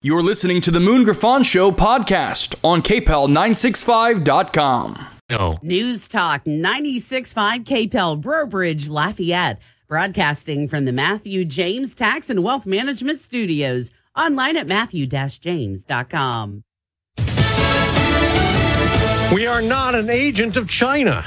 You're listening to the Moon Griffon Show podcast on KPEL965.com. No. News Talk 96.5 KPEL Breaux Bridge Lafayette, broadcasting from the Matthew James Tax and Wealth Management Studios, online at matthew-james.com. We are not an agent of China.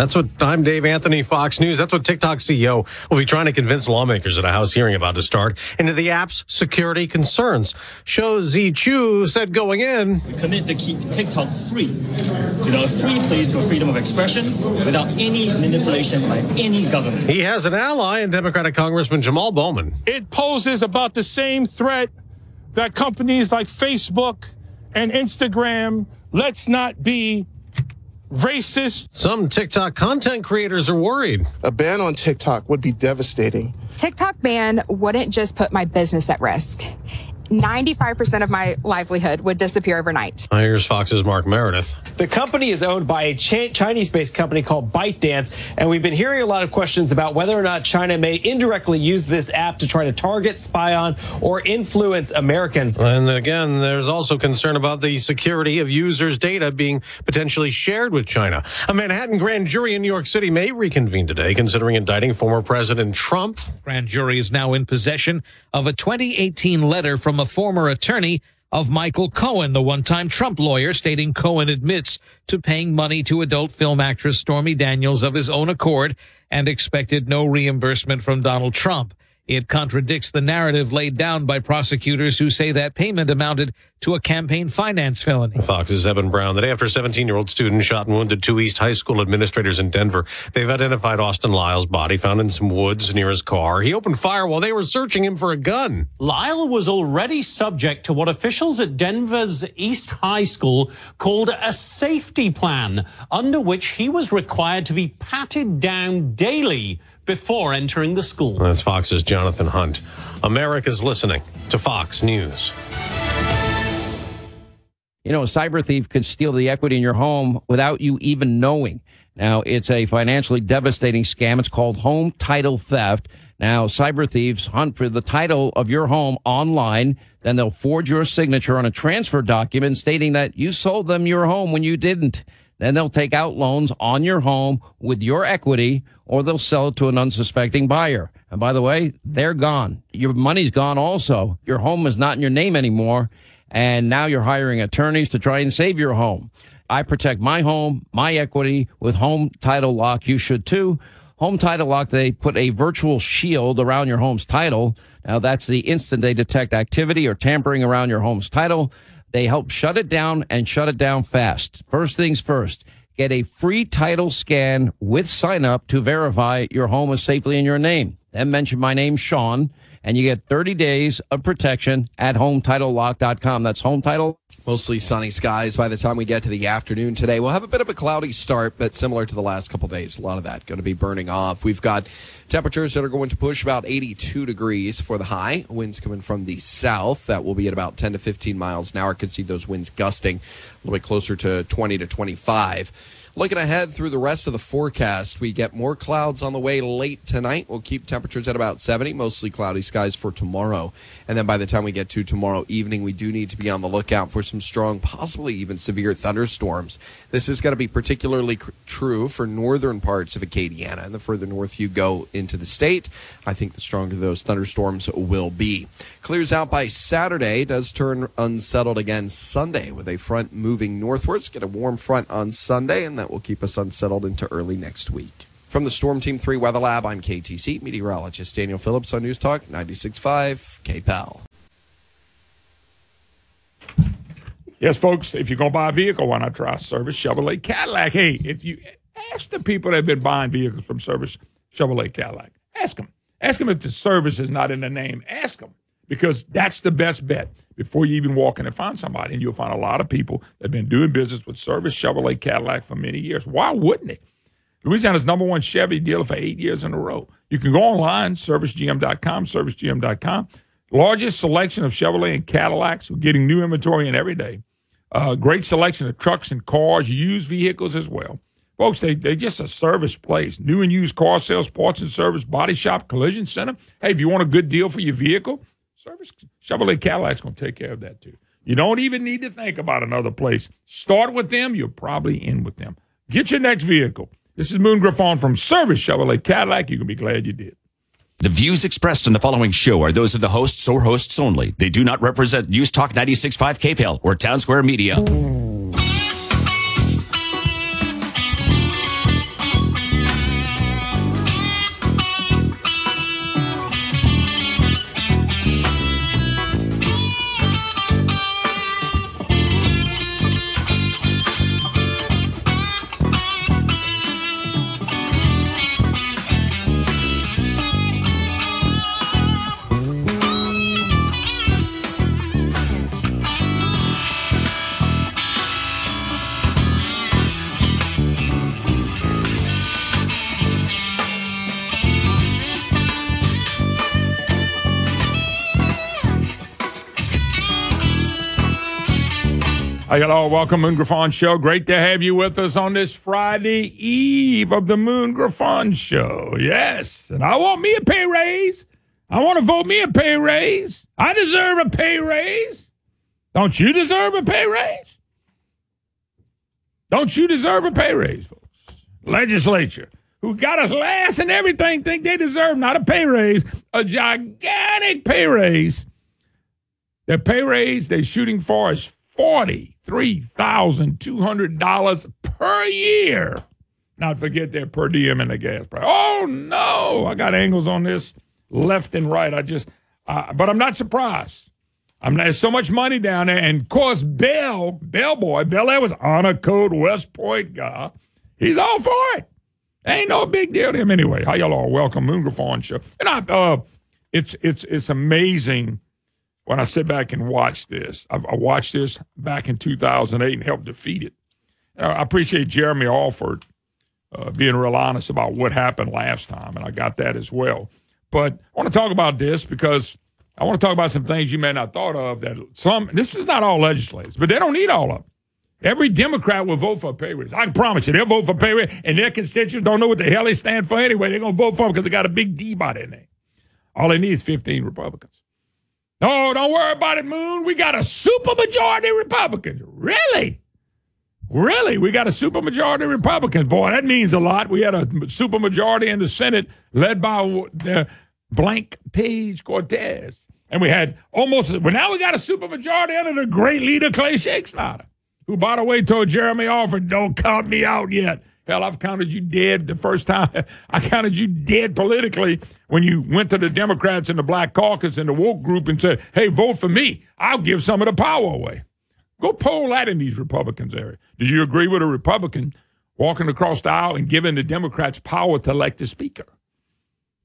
That's what I'm Dave Anthony, Fox News. That's what TikTok CEO will be trying to convince lawmakers at a House hearing about to start into the app's security concerns. Shou Zi Chew said going in, We commit to keep TikTok free, you know, a free place for freedom of expression without any manipulation by any government. he has an ally in Democratic Congressman Jamal Bowman. it poses about the same threat that companies like Facebook and Instagram, let's not be racist. Some TikTok content creators are worried. A ban on TikTok would be devastating. TikTok ban wouldn't just put my business at risk. 95% of my livelihood would disappear overnight. Here's Fox's Mark Meredith. The company is owned by a Ch- Chinese based company called ByteDance, and we've been hearing a lot of questions about whether or not China may indirectly use this app to try to target, spy on, or influence Americans. And again, there's also concern about the security of users' data being potentially shared with China. A Manhattan grand jury in New York City may reconvene today, considering indicting former President Trump. grand jury is now in possession of a 2018 letter from a former attorney of Michael Cohen, the one-time Trump lawyer, stating Cohen admits to paying money to adult film actress Stormy Daniels of his own accord and expected no reimbursement from Donald Trump. It contradicts the narrative laid down by prosecutors who say that payment amounted to a campaign finance felony. Fox's Evan Brown. The day after 17 year old student shot and wounded two East High School administrators in Denver, they've identified Austin Lyle's body found in some woods near his car. He opened fire while they were searching him for a gun. Lyle was already subject to what officials at Denver's East High School called a safety plan, under which he was required to be patted down daily before entering the school. That's Fox's Jonathan Hunt. America's listening to Fox News. You know, a cyber thief could steal the equity in your home without you even knowing. Now, it's a financially devastating scam. It's called home title theft. Now, cyber thieves hunt for the title of your home online. Then they'll forge your signature on a transfer document stating that you sold them your home when you didn't. Then they'll take out loans on your home with your equity or they'll sell it to an unsuspecting buyer. And by the way, they're gone. Your money's gone also. Your home is not in your name anymore. And now you're hiring attorneys to try and save your home. I protect my home, my equity with Home Title Lock. You should too. Home Title Lock, they put a virtual shield around your home's title. Now that's the instant they detect activity or tampering around your home's title. They help shut it down and shut it down fast. First things first, get a free title scan with sign up to verify your home is safely in your name. Then mention my name, Sean, and you get 30 days of protection at hometitlelock.com. That's home title. Mostly sunny skies by the time we get to the afternoon today. We'll have a bit of a cloudy start, but similar to the last couple days, a lot of that going to be burning off. We've got temperatures that are going to push about 82 degrees for the high. Winds coming from the south. That will be at about 10 to 15 miles an hour. Could see those winds gusting a little bit closer to 20 to 25. Looking ahead through the rest of the forecast, we get more clouds on the way late tonight. We'll keep temperatures at about 70, mostly cloudy skies for tomorrow. And then by the time we get to tomorrow evening, we do need to be on the lookout for some strong, possibly even severe thunderstorms. This is going to be particularly cr- true for northern parts of Acadiana. And the further north you go into the state, I think the stronger those thunderstorms will be. Clears out by Saturday, does turn unsettled again Sunday with a front moving northwards. Get a warm front on Sunday, and that will keep us unsettled into early next week. From the Storm Team 3 Weather Lab, I'm KATC meteorologist Daniel Phillips on News Talk 96.5 KPEL. Yes, folks, if you're going to buy a vehicle, why not try Service Chevrolet Cadillac? Hey, if you ask the people that have been buying vehicles from Service Chevrolet Cadillac, ask them. Ask them if the service is not in the name. Ask them because that's the best bet before you even walk in and find somebody. And you'll find a lot of people that have been doing business with Service Chevrolet Cadillac for many years. Why wouldn't it? Louisiana's number one Chevy dealer for eight years in a row. You can go online, servicegm.com, servicegm.com. Largest selection of Chevrolet and Cadillacs. We're getting new inventory in every day. Uh, great selection of trucks and cars, used vehicles as well. Folks, they, they're just a service place. New and used car sales, parts and service, body shop, collision center. Hey, if you want a good deal for your vehicle, Service Chevrolet Cadillac's going to take care of that too. You don't even need to think about another place. Start with them. You're probably in with them. Get your next vehicle. This is Moon Griffon from Service Chevrolet Cadillac. You can be glad you did. The views expressed in the following show are those of the hosts or hosts only. They do not represent News Talk 96.5 KPEL or Town Square Media. Hello, welcome Moon Griffon Show. Great to have you with us on this Friday eve of the Moon Griffon Show. Yes, and I want me a pay raise. I want to vote me a pay raise. I deserve a pay raise. Don't you deserve a pay raise? Don't you deserve a pay raise, folks? Legislature, who got us last and everything, think they deserve not a pay raise, a gigantic pay raise. The pay raise they're shooting for is $43,200 per year. Not forget their per diem and the gas price. Oh, no. I got angles on this left and right. I just, uh, but I'm not surprised. I'm not, there's so much money down there. And of course, Bell, Bell boy, Bel Air was honor code West Point guy. He's all for it. Ain't no big deal to him anyway. How y'all all welcome Moon show. And I, uh, it's, it's, it's amazing when I sit back and watch this. I, I watched this back in 2008 and helped defeat it. I appreciate Jeremy Alford uh, being real honest about what happened last time, and I got that as well. But I want to talk about this because I want to talk about some things you may not thought of. That some this is not all legislators, but they don't need all of them. Every Democrat will vote for a pay raise. I can promise you, they'll vote for a pay raise, and their constituents don't know what the hell they stand for anyway. They're going to vote for them because they got a big D by their name. All they need is 15 Republicans. No, don't worry about it, Moon. We got a supermajority Republicans. Really? Really? We got a supermajority Republicans. Boy, that means a lot. We had a supermajority in the Senate led by the blank page Cortez. And we had almost, well, now we got a supermajority under the great leader, Clay Shakespeare, who, by the way, told Jeremy Alford, don't count me out yet. Hell, I've counted you dead the first time. I counted you dead politically when you went to the Democrats and the Black Caucus and the woke group and said, hey, vote for me. I'll give some of the power away. Go poll that in these Republicans' area. Do you agree with a Republican walking across the aisle and giving the Democrats power to elect the speaker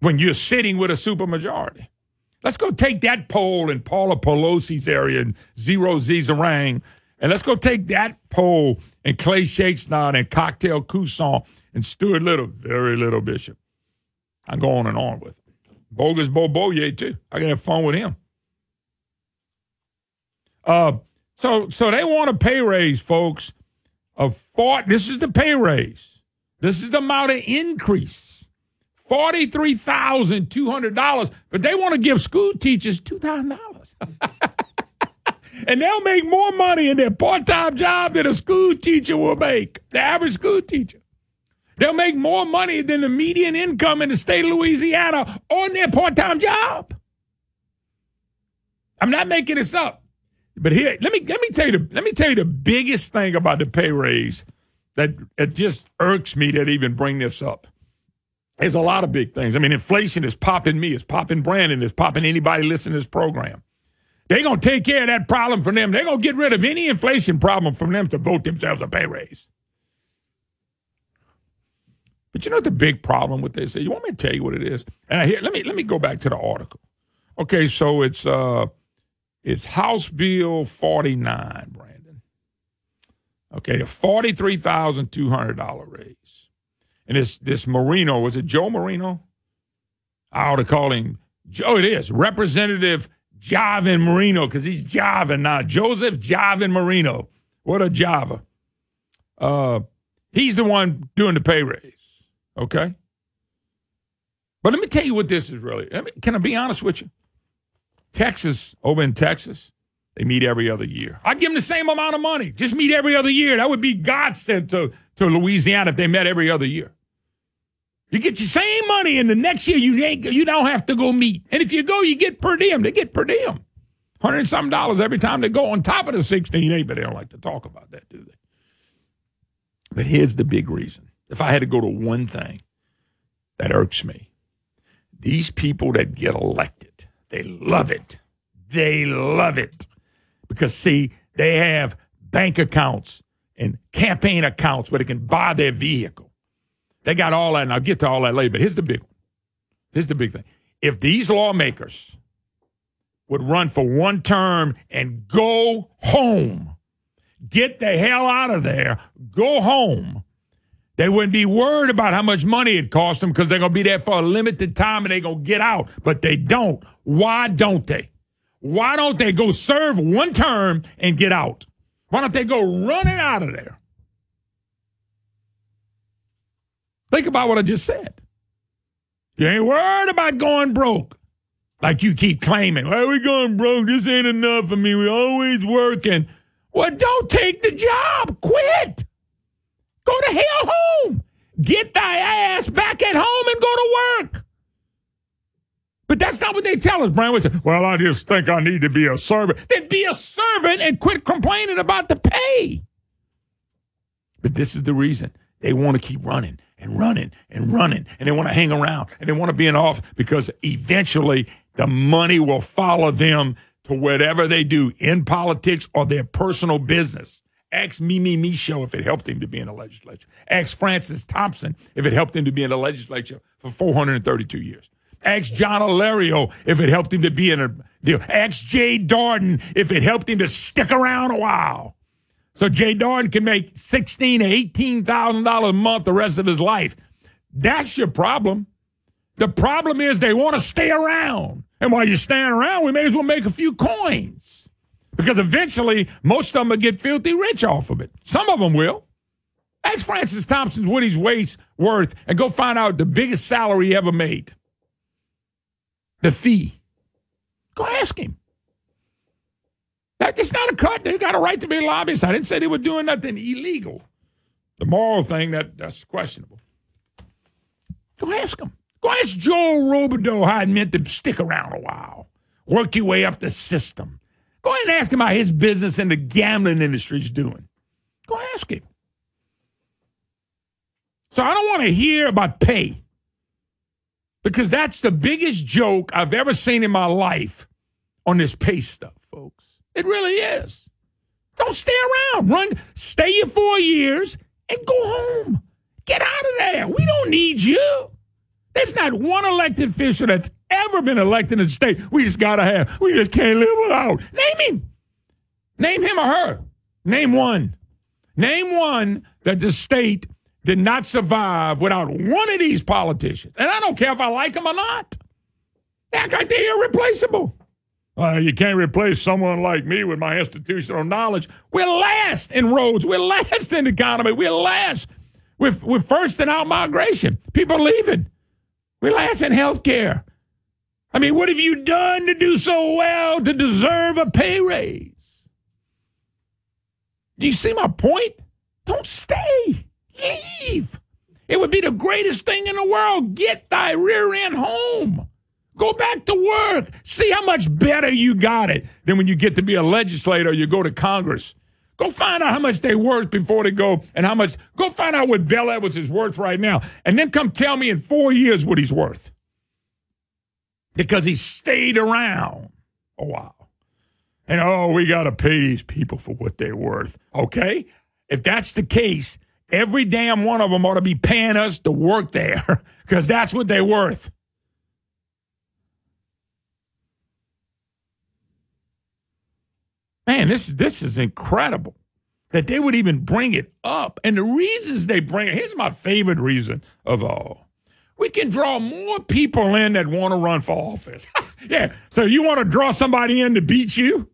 when you're sitting with a supermajority? Let's go take that poll in Paula Pelosi's area and Zero Z Zarang and let's go take that poll and Clay Shakespeare and Cocktail Coussan and Stuart Little, very little Bishop. I go on and on with it. Bogus Bo Boye, too. I can have fun with him. Uh, so so they want a pay raise, folks, of four. This is the pay raise. This is the amount of increase. $43,200, but they want to give school teachers $2,000. and they'll make more money in their part-time job than a school teacher will make. The average school teacher. They'll make more money than the median income in the state of Louisiana on their part-time job. I'm not making this up. But here, let me let me tell you the let me tell you the biggest thing about the pay raise that it just irks me that even bring this up. There's a lot of big things. I mean, inflation is popping me, it's popping Brandon, it's popping anybody listening to this program. They're going to take care of that problem for them. They're going to get rid of any inflation problem from them to vote themselves a pay raise. But you know the big problem with this? Is? You want me to tell you what it is? And I hear, let me let me go back to the article. Okay, so it's uh it's House Bill 49, Brandon. Okay, a forty-three thousand two hundred dollar raise. And it's this Marino, was it Joe Marino? I ought to call him Joe. It is Representative Javin Marino because he's Javin now. Joseph Javin Marino. What a Java. Uh, he's the one doing the pay raise. Okay. But let me tell you what this is really. Can I be honest with you? Texas, over in Texas, they meet every other year. I'd give them the same amount of money. Just meet every other year. That would be godsend to, to Louisiana if they met every other year. You get your same money, and the next year you ain't you don't have to go meet. And if you go, you get per diem. They get per diem, hundred and some dollars every time they go on top of the sixteen eight. But they don't like to talk about that, do they? But here's the big reason. If I had to go to one thing that irks me, these people that get elected, they love it. They love it because see, they have bank accounts and campaign accounts where they can buy their vehicle. They got all that, and I'll get to all that later. But here's the big one. Here's the big thing. If these lawmakers would run for one term and go home, get the hell out of there, go home, they wouldn't be worried about how much money it cost them because they're going to be there for a limited time and they're going to get out. But they don't. Why don't they? Why don't they go serve one term and get out? Why don't they go running out of there? Think about what I just said. You ain't worried about going broke. Like you keep claiming, well, we going broke. This ain't enough for me. We always working. Well, don't take the job. Quit. Go to hell home. Get thy ass back at home and go to work. But that's not what they tell us, Brian. Well, I just think I need to be a servant. Then be a servant and quit complaining about the pay. But this is the reason they want to keep running and running and running, and they want to hang around and they want to be in office because eventually the money will follow them to whatever they do in politics or their personal business. Ask Mimi Michot if it helped him to be in the legislature. Ask Francis Thompson if it helped him to be in the legislature for 432 years. Ask John Alario if it helped him to be in a deal. Ask Jay Dardenne if it helped him to stick around a while. So Jay Dardenne can make sixteen to eighteen thousand dollars a month the rest of his life. That's your problem. The problem is they want to stay around. And while you're staying around, we may as well make a few coins. Because eventually most of them will get filthy rich off of it. Some of them will. Ask Francis Thompson what he's waste worth and go find out the biggest salary he ever made. The fee. Go ask him. That, it's not a cut. They got a right to be lobbyists. I didn't say they were doing nothing illegal. The moral thing, that that's questionable. Go ask them. Go ask Joel Robideaux how it meant to stick around a while. Work your way up the system. Go ahead and ask him how his business in the gambling industry is doing. Go ask him. So I don't want to hear about pay because that's the biggest joke I've ever seen in my life on this pay stuff, folks. It really is. Don't stay around. Run, stay your four years and go home. Get out of there. We don't need you. There's not one elected official that's ever been elected in the state. We just gotta have. We just can't live without. Name him. Name him or her. Name one. Name one that the state did not survive without one of these politicians. And I don't care if I like them or not. Act like they're irreplaceable. Uh, you can't replace someone like me with my institutional knowledge. We're last in roads. We're last in economy. We're last. We're, we're first in out migration. People leaving. We're last in health care. I mean, what have you done to do so well to deserve a pay raise? Do you see my point? Don't stay. Leave. It would be the greatest thing in the world. Get thy rear end home. Go back to work. See how much better you got it than when you get to be a legislator you go to Congress. Go find out how much they worth before they go and how much. Go find out what Bel Edwards is worth right now. And then come tell me in four years what he's worth. Because he stayed around a while. And oh, we got to pay these people for what they're worth. Okay? If that's the case, every damn one of them ought to be paying us to work there because that's what they're worth. Man, this this is incredible that they would even bring it up. And the reasons they bring it, here's my favorite reason of all. We can draw more people in that want to run for office. yeah. So you want to draw somebody in to beat you?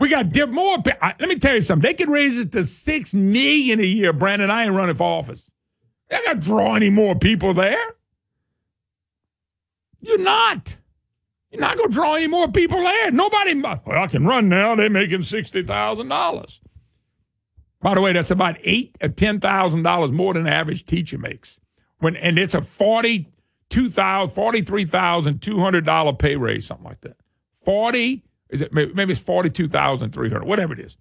We got dip more. Let me tell you something. They could raise it to six million a year, Brandon. I ain't running for office. They're not draw any more people there. You're not. You're not going to draw any more people there. Nobody, well, I can run now. They're making $60,000. By the way, that's about eight or ten thousand dollars more than an average teacher makes. When and it's a forty two thousand, forty three thousand two hundred dollar pay raise, something like that. Forty is it? Maybe, it's forty two thousand three hundred, whatever it is.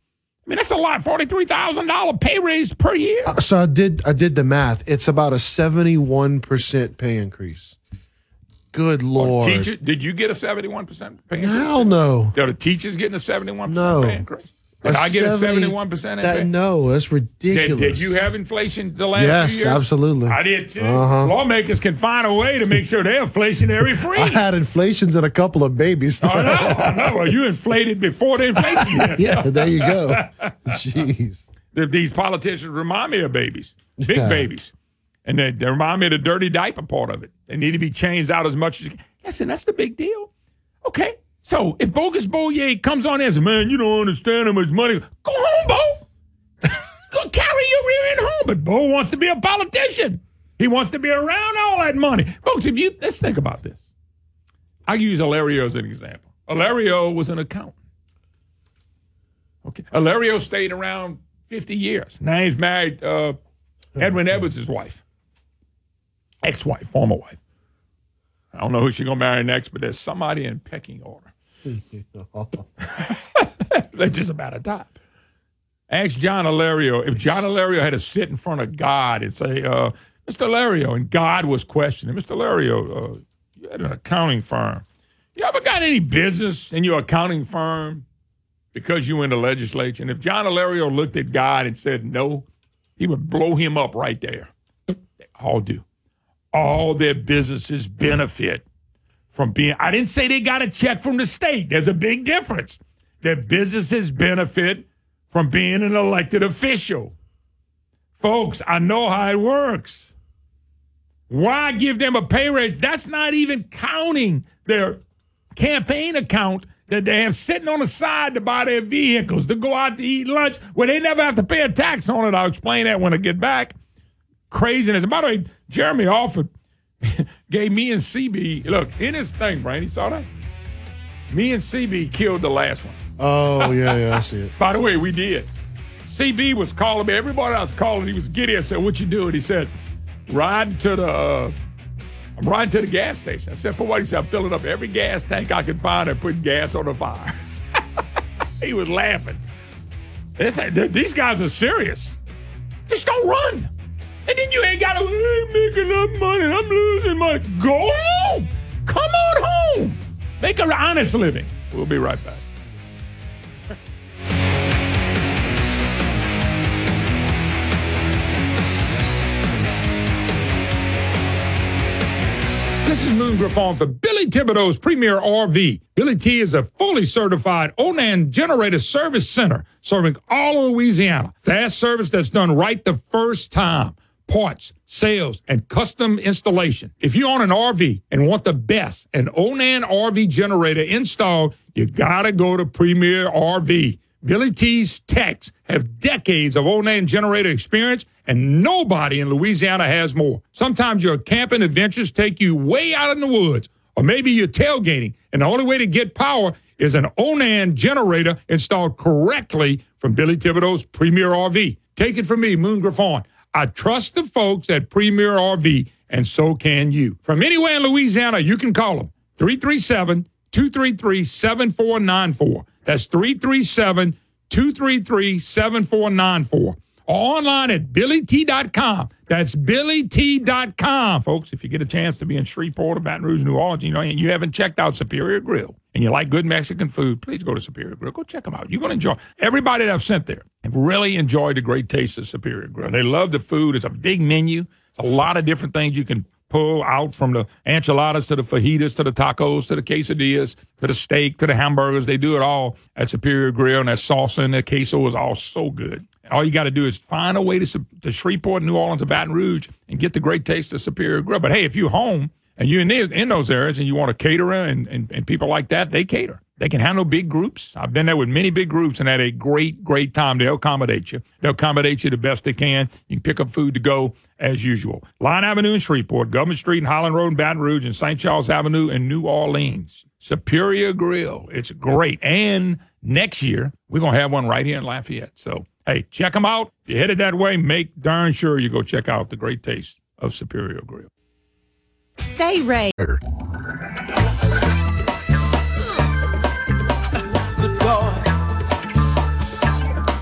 I mean, that's a lot. Forty three thousand dollar pay raise per year. Uh, so I did. I did the math. It's about a seventy one percent pay increase. Good lord! Teacher, did you get a seventy one percent pay increase? Hell no. Are the teachers getting a seventy-one percent pay increase? Did I get a 71 percent? That, no, that's ridiculous. did you have inflation the last Yes, few years? absolutely. I did too. Uh-huh. Lawmakers can find a way to make sure they're inflationary free. I had inflations and a couple of babies. I know, I know. Well, you inflated before the inflation yeah, there you go. Jeez. These politicians remind me of babies, big Yeah. babies. And they, they remind me of the dirty diaper part of it. They need to be changed out as much as you can. Listen, that's the big deal. Okay. So if Bogus Boyer comes on and says, man, you don't understand how much money, go home, Bo. go carry your rear end home. But Bo wants to be a politician. He wants to be around all that money. Folks, if you, let's think about this. I use Alario as an example. Alario was an accountant. Okay. Alario stayed around 50 years. Now he's married uh, Edwin Edwards' wife, ex wife, former wife. I don't know who she's going to marry next, but there's somebody in pecking order. They're just about a top. Ask John Alario if John Alario had to sit in front of God and say, uh, Mr. Alario, and God was questioning, Mr. Alario, uh, you had an accounting firm. You ever got any business in your accounting firm because you were in the legislature? And if John Alario looked at God and said no, he would blow him up right there. They all do. All their businesses benefit from being. I didn't say they got a check from the state. There's a big difference. Their businesses benefit from being an elected official. Folks, I know how it works. Why give them a pay raise? That's not even counting their campaign account that they have sitting on the side to buy their vehicles, to go out to eat lunch, where they never have to pay a tax on it. I'll explain that when I get back. Craziness. And by the way, Jeremy Alford, gave me and CB, look, in his thing, you saw that? Me and CB killed the last one. Oh yeah, yeah, I see it. By the way, we did. CB was calling me. Everybody else calling. He was giddy. I said, "What you doing?" He said, "Riding to the, uh, I'm riding to the gas station." I said, "For what?" He said, "I'm filling up every gas tank I can find and putting gas on the fire." he was laughing. Said, "These guys are serious. Just don't run." And then you ain't got to "I ain't making enough money. I'm losing money. Go home. Come on home. Make an honest living. We'll be right back. This is Moon Griffon for Billy Thibodeau's Premier RV. Billy T is a fully certified Onan generator service center serving all of Louisiana. Fast service that's done right the first time. Parts, sales, and custom installation. If you own an RV and want the best, an Onan RV generator installed, you gotta go to Premier RV. Billy T's techs have decades of Onan generator experience, and nobody in Louisiana has more. Sometimes your camping adventures take you way out in the woods, or maybe you're tailgating, and the only way to get power is an Onan generator installed correctly from Billy Thibodeau's Premier RV. Take it from me, Moon Griffon. I trust the folks at Premier RV, and so can you. From anywhere in Louisiana, you can call them 337 233 7494. That's 337 233 7494. Or online at billyt.com. That's billyt.com. Folks, if you get a chance to be in Shreveport or Baton Rouge, New Orleans, you know, and you haven't checked out Superior Grill and you like good Mexican food, please go to Superior Grill. Go check them out. You're going to enjoy. Everybody that I've sent there have really enjoyed the great taste of Superior Grill. They love the food. It's a big menu. It's a lot of different things you can pull out from the enchiladas to the fajitas to the tacos to the quesadillas to the steak to the hamburgers. They do it all at Superior Grill, and that salsa and that queso is all so good. All you got to do is find a way to, to Shreveport, New Orleans, or Baton Rouge and get the great taste of Superior Grill. But hey, if you're home and you're in, in those areas and you want a caterer and, and, and people like that, they cater. They can handle big groups. I've been there with many big groups and had a great, great time. They'll accommodate you. They'll accommodate you the best they can. You can pick up food to go as usual. Line Avenue in Shreveport, Government Street and Highland Road in Baton Rouge, and St. Charles Avenue in New Orleans. Superior Grill. It's great. And next year, we're going to have one right here in Lafayette. So, hey, check them out. If you're headed that way, make darn sure you go check out the great taste of Superior Grill. Say Ray.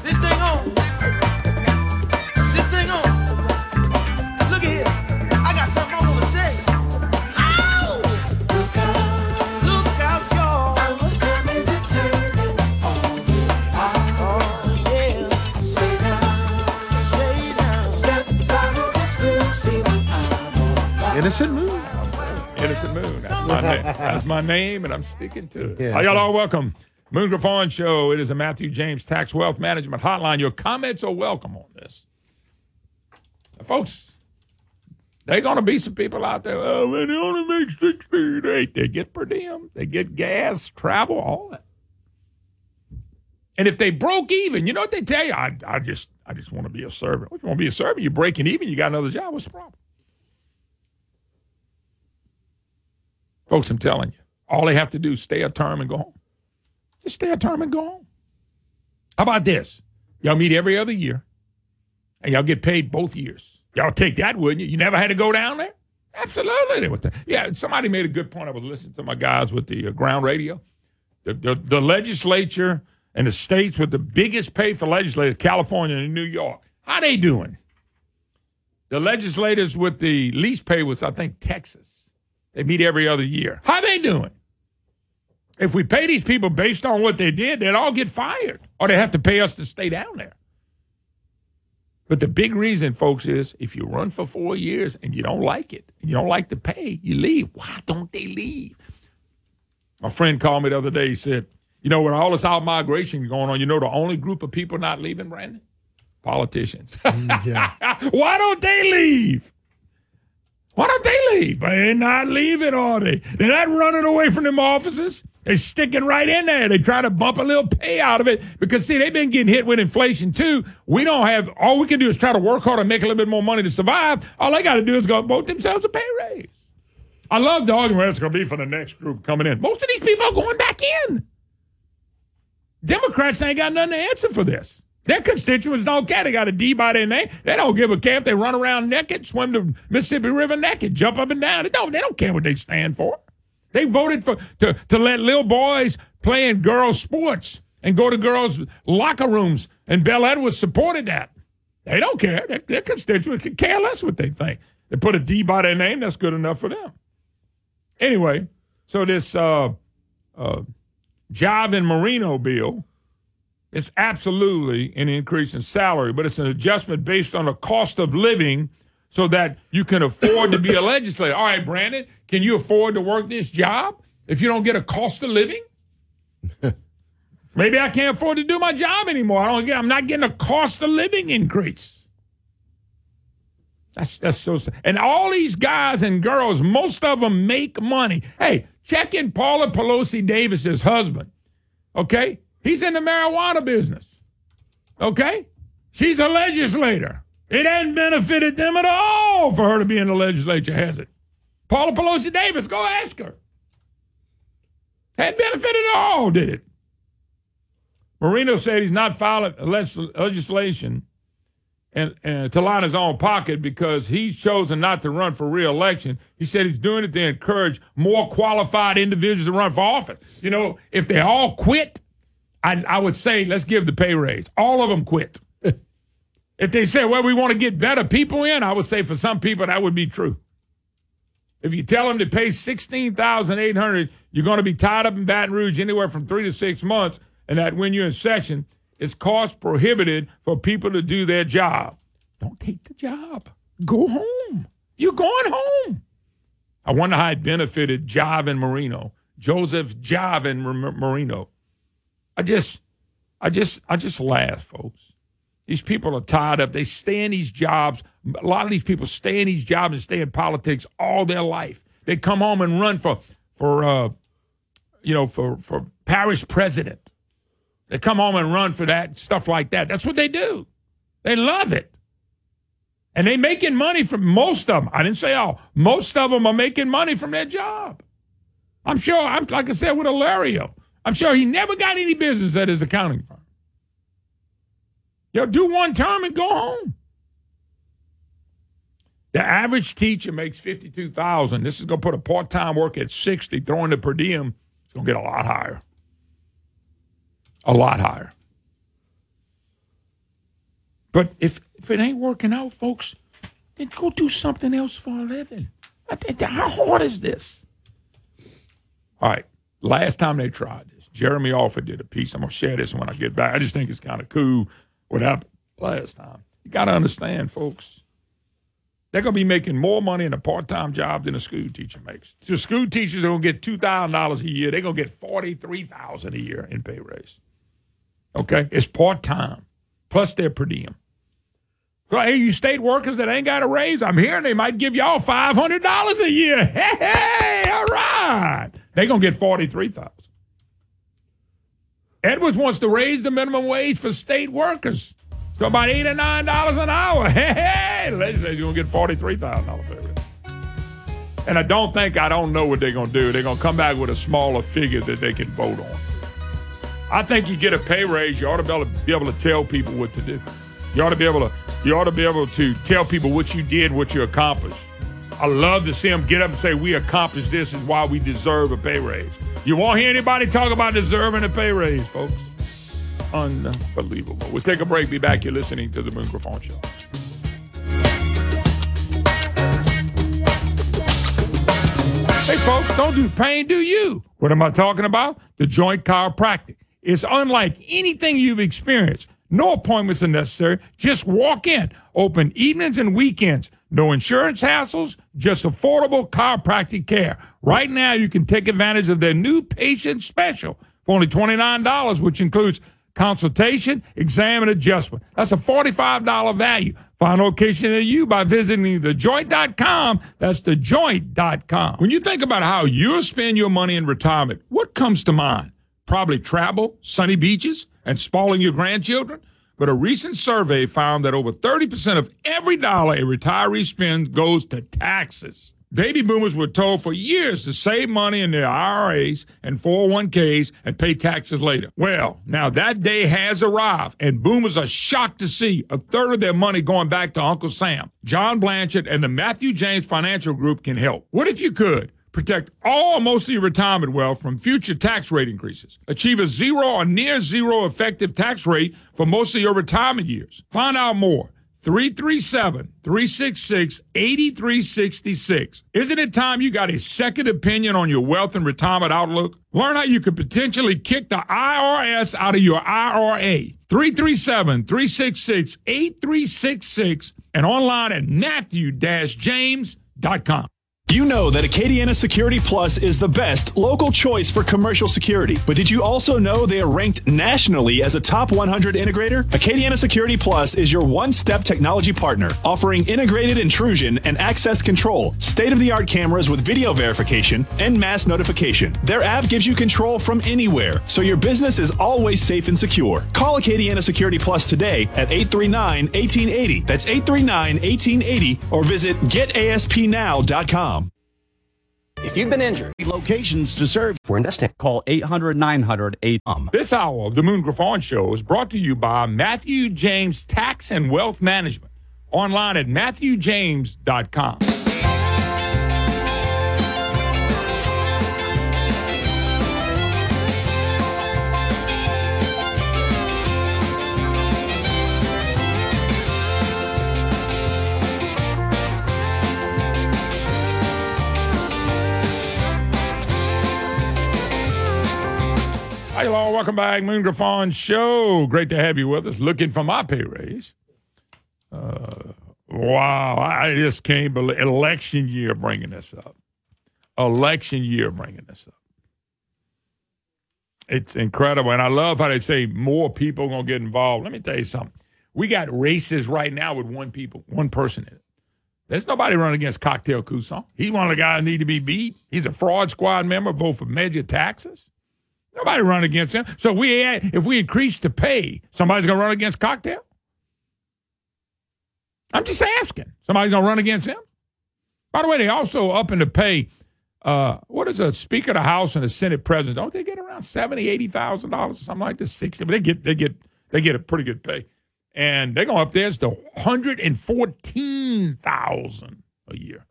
This thing on. This thing on. Look at here. I got something I want to say. Ow! Look out. Look out, y'all. I'm coming to turn it on. Oh, yeah. Say now. Say now. Step out of this room. See what I'm on. Innocent Moon. Innocent Moon. That's my name. That's my name, and I'm sticking to it. Yeah. Y'all all welcome. Moon Griffon Show. It is a Matthew James Tax Wealth Management Hotline. Your comments are welcome on this. Now, folks, they're going to be some people out there. Oh, man, they only make sixteen eight. They get per diem. They get gas, travel, all that. And if they broke even, you know what they tell you? I, I just, I just want to be a servant. What, you want to be a servant? You're breaking even. You got another job. What's the problem? Folks, I'm telling you, all they have to do is stay a term and go home. Just stay a term and go home. How about this? Y'all meet every other year, and y'all get paid both years. Y'all take that, wouldn't you? You never had to go down there? Absolutely. Yeah, somebody made a good point. I was listening to my guys with the uh, ground radio. The, the, the legislature and the states with the biggest pay for legislators, California and New York, how they doing? The legislators with the least pay was, I think, Texas. They meet every other year. How they doing? If we pay these people based on what they did, they'd all get fired, or they have to pay us to stay down there. But the big reason, folks, is if you run for four years and you don't like it, and you don't like the pay, you leave. Why don't they leave? My friend called me the other day. He said, "You know, with all this out migration going on, you know the only group of people not leaving, Brandon, politicians. Mm, Why don't they leave? Why don't they leave? They're not leaving, are they? They're not running away from them offices. They're sticking right in there. They try to bump a little pay out of it because, see, they've been getting hit with inflation too. We don't have, all we can do is try to work hard and make a little bit more money to survive. All they got to do is go vote themselves a pay raise. I love the argument it's going to be for the next group coming in. Most of these people are going back in. Democrats ain't got nothing to answer for this. Their constituents don't care. They got a D by their name. They don't give a care if they run around naked, swim the Mississippi River naked, jump up and down. They don't, they don't care what they stand for. They voted for to, to let little boys play in girls' sports and go to girls' locker rooms, and Bel Edwards supported that. They don't care. Their, their constituents can care less what they think. They put a D by their name, that's good enough for them. Anyway, so this uh, uh, Jive and Marino bill, it's absolutely an increase in salary, but it's an adjustment based on the cost of living so that you can afford to be a legislator. All right, Brandon, can you afford to work this job if you don't get a cost of living? Maybe I can't afford to do my job anymore. I don't get. I'm not getting a cost of living increase. That's that's so. sad. And all these guys and girls, most of them make money. Hey, check in Paula Pelosi Davis's husband. Okay, he's in the marijuana business. Okay, she's a legislator. It hasn't benefited them at all for her to be in the legislature, has it? Paula Pelosi Davis, go ask her. Hadn't benefited at all, did it? Marino said he's not filing legislation and, and to line his own pocket because he's chosen not to run for reelection. He said he's doing it to encourage more qualified individuals to run for office. You know, if they all quit, I, I would say let's give the pay raise. All of them quit. if they say, well, we want to get better people in, I would say for some people that would be true. If you tell them to pay sixteen thousand eight hundred, you're going to be tied up in Baton Rouge anywhere from three to six months, and that when you're in session, it's cost prohibited for people to do their job. Don't take the job. Go home. You're going home. I wonder how it benefited Javin Marino, Joseph Javin Mar- Marino. I just, I just, I just laugh, folks. These people are tied up. They stay in these jobs. A lot of these people stay in these jobs and stay in politics all their life. They come home and run for, for, uh, you know, for for parish president. They come home and run for that stuff like that. That's what they do. They love it, and they making money from most of them. I didn't say all. Most of them are making money from their job. I'm sure, I'm like I said with Alario, I'm sure he never got any business at his accounting firm. Yo, do one term and go home. The average teacher makes fifty-two thousand. This is going to put a part-time work at sixty. Throwing the per diem, it's going to get a lot higher. A lot higher. But if if it ain't working out, folks, then go do something else for a living. I think- How hard is this? All right. Last time they tried Jeremy Alford did a piece. I'm gonna share this when I get back. I just think it's kind of cool what happened last time. You got to understand, folks. They're gonna be making more money in a part-time job than a school teacher makes. So school teachers are gonna get two thousand dollars a year. They're gonna get forty-three thousand a year in pay raise. Okay, it's part-time plus their per diem. So, hey, you state workers that ain't got a raise, I'm hearing they might give y'all five hundred dollars a year. Hey, hey, all right. They're gonna get forty-three thousand. Edwards wants to raise the minimum wage for state workers to about eight or nine dollars an hour. Hey, the legislature's gonna get forty-three thousand dollars pay raise. And I don't think I don't know what they're gonna do. They're gonna come back with a smaller figure that they can vote on. I think you get a pay raise, you ought to be able to, be able to tell people what to do. You ought to be able to you ought to be able to tell people what you did, what you accomplished. I love to see them get up and say, We accomplished this is why we deserve a pay raise. You won't hear anybody talk about deserving a pay raise, folks. Unbelievable. We'll take a break. Be back. You're listening to the Griffon Show. Hey, folks, don't do pain, do you? What am I talking about? The joint chiropractic. It's unlike anything you've experienced. No appointments are necessary. Just walk in. Open evenings and weekends. No insurance hassles, just affordable chiropractic care. Right now, you can take advantage of their new patient special for only $29, which includes consultation, exam, and adjustment. That's a $45 value. Find a location near you by visiting thejoint.com. That's thejoint.com. When you think about how you'll spend your money in retirement, what comes to mind? Probably travel, sunny beaches, and spoiling your grandchildren. But a recent survey found that over 30% of every dollar a retiree spends goes to taxes. Baby boomers were told for years to save money in their IRAs and 401ks and pay taxes later. Well, now that day has arrived, and boomers are shocked to see a third of their money going back to Uncle Sam. John Blanchard and the Matthew James Financial Group can help. What if you could? Protect all or most of your retirement wealth from future tax rate increases. Achieve a zero or near zero effective tax rate for most of your retirement years. Find out more. 337 366 8366. Isn't it time you got a second opinion on your wealth and retirement outlook? Learn how you could potentially kick the IRS out of your IRA. 337 366 8366 and online at matthew-james.com. You know that Acadiana Security Plus is the best local choice for commercial security. But did you also know they are ranked nationally as a top 100 integrator? Acadiana Security Plus is your one step technology partner, offering integrated intrusion and access control, state of the art cameras with video verification, and mass notification. Their app gives you control from anywhere, so your business is always safe and secure. Call Acadiana Security Plus today at 839 1880. That's 839 1880, or visit getaspnow.com. If you've been injured, locations to serve for investing. Call 800 900 8 um, This hour of the Moon Griffon Show is brought to you by Matthew James Tax and Wealth Management. Online at matthewjames.com. Welcome back. Moon Griffon Show. Great to have you with us. Looking for my pay raise. Uh, wow. I just can't believe election year bringing this up. Election year bringing this up. It's incredible. And I love how they say more people going to get involved. Let me tell you something. We got races right now with one people, one person in it. There's nobody running against Cocktail Coussan. He's one of the guys that need to be beat. He's a fraud squad member, vote for major taxes. Nobody run against him. So we if we increase the pay, somebody's going to run against Cocktail? I'm just asking. Somebody's going to run against him? By the way, they also up in the pay Uh, what is a Speaker of the House and a Senate President? Don't they get around seventy, eighty thousand dollars something like this? Sixty, but they get they get they get a pretty good pay, and they go up there to hundred and fourteen thousand a year.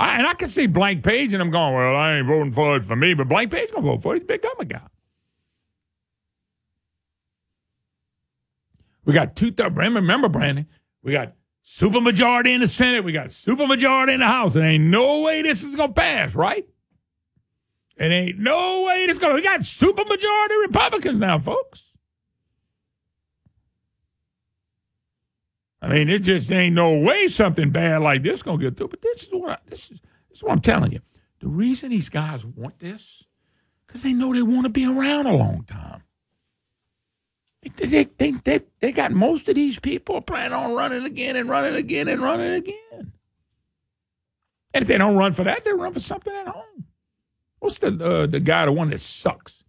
I, and I can see Blank Page and I'm going, well, I ain't voting for it for me, but Blank Page gonna vote for it. He's a big government guy. We got two. Th- remember, Brandon, we got supermajority in the Senate. We got supermajority in the House. There ain't no way this is gonna pass, right? It ain't no way this gonna. We got supermajority Republicans now, folks. I mean, it just ain't no way something bad like this gonna get through. But this is what I, this is this is what I'm telling you. The reason these guys want this, because they know they want to be around a long time. They, they, they, they, they got most of these people planning on running again and running again and running again. And if they don't run for that, they run for something at home. What's the uh, the guy, the one that sucks?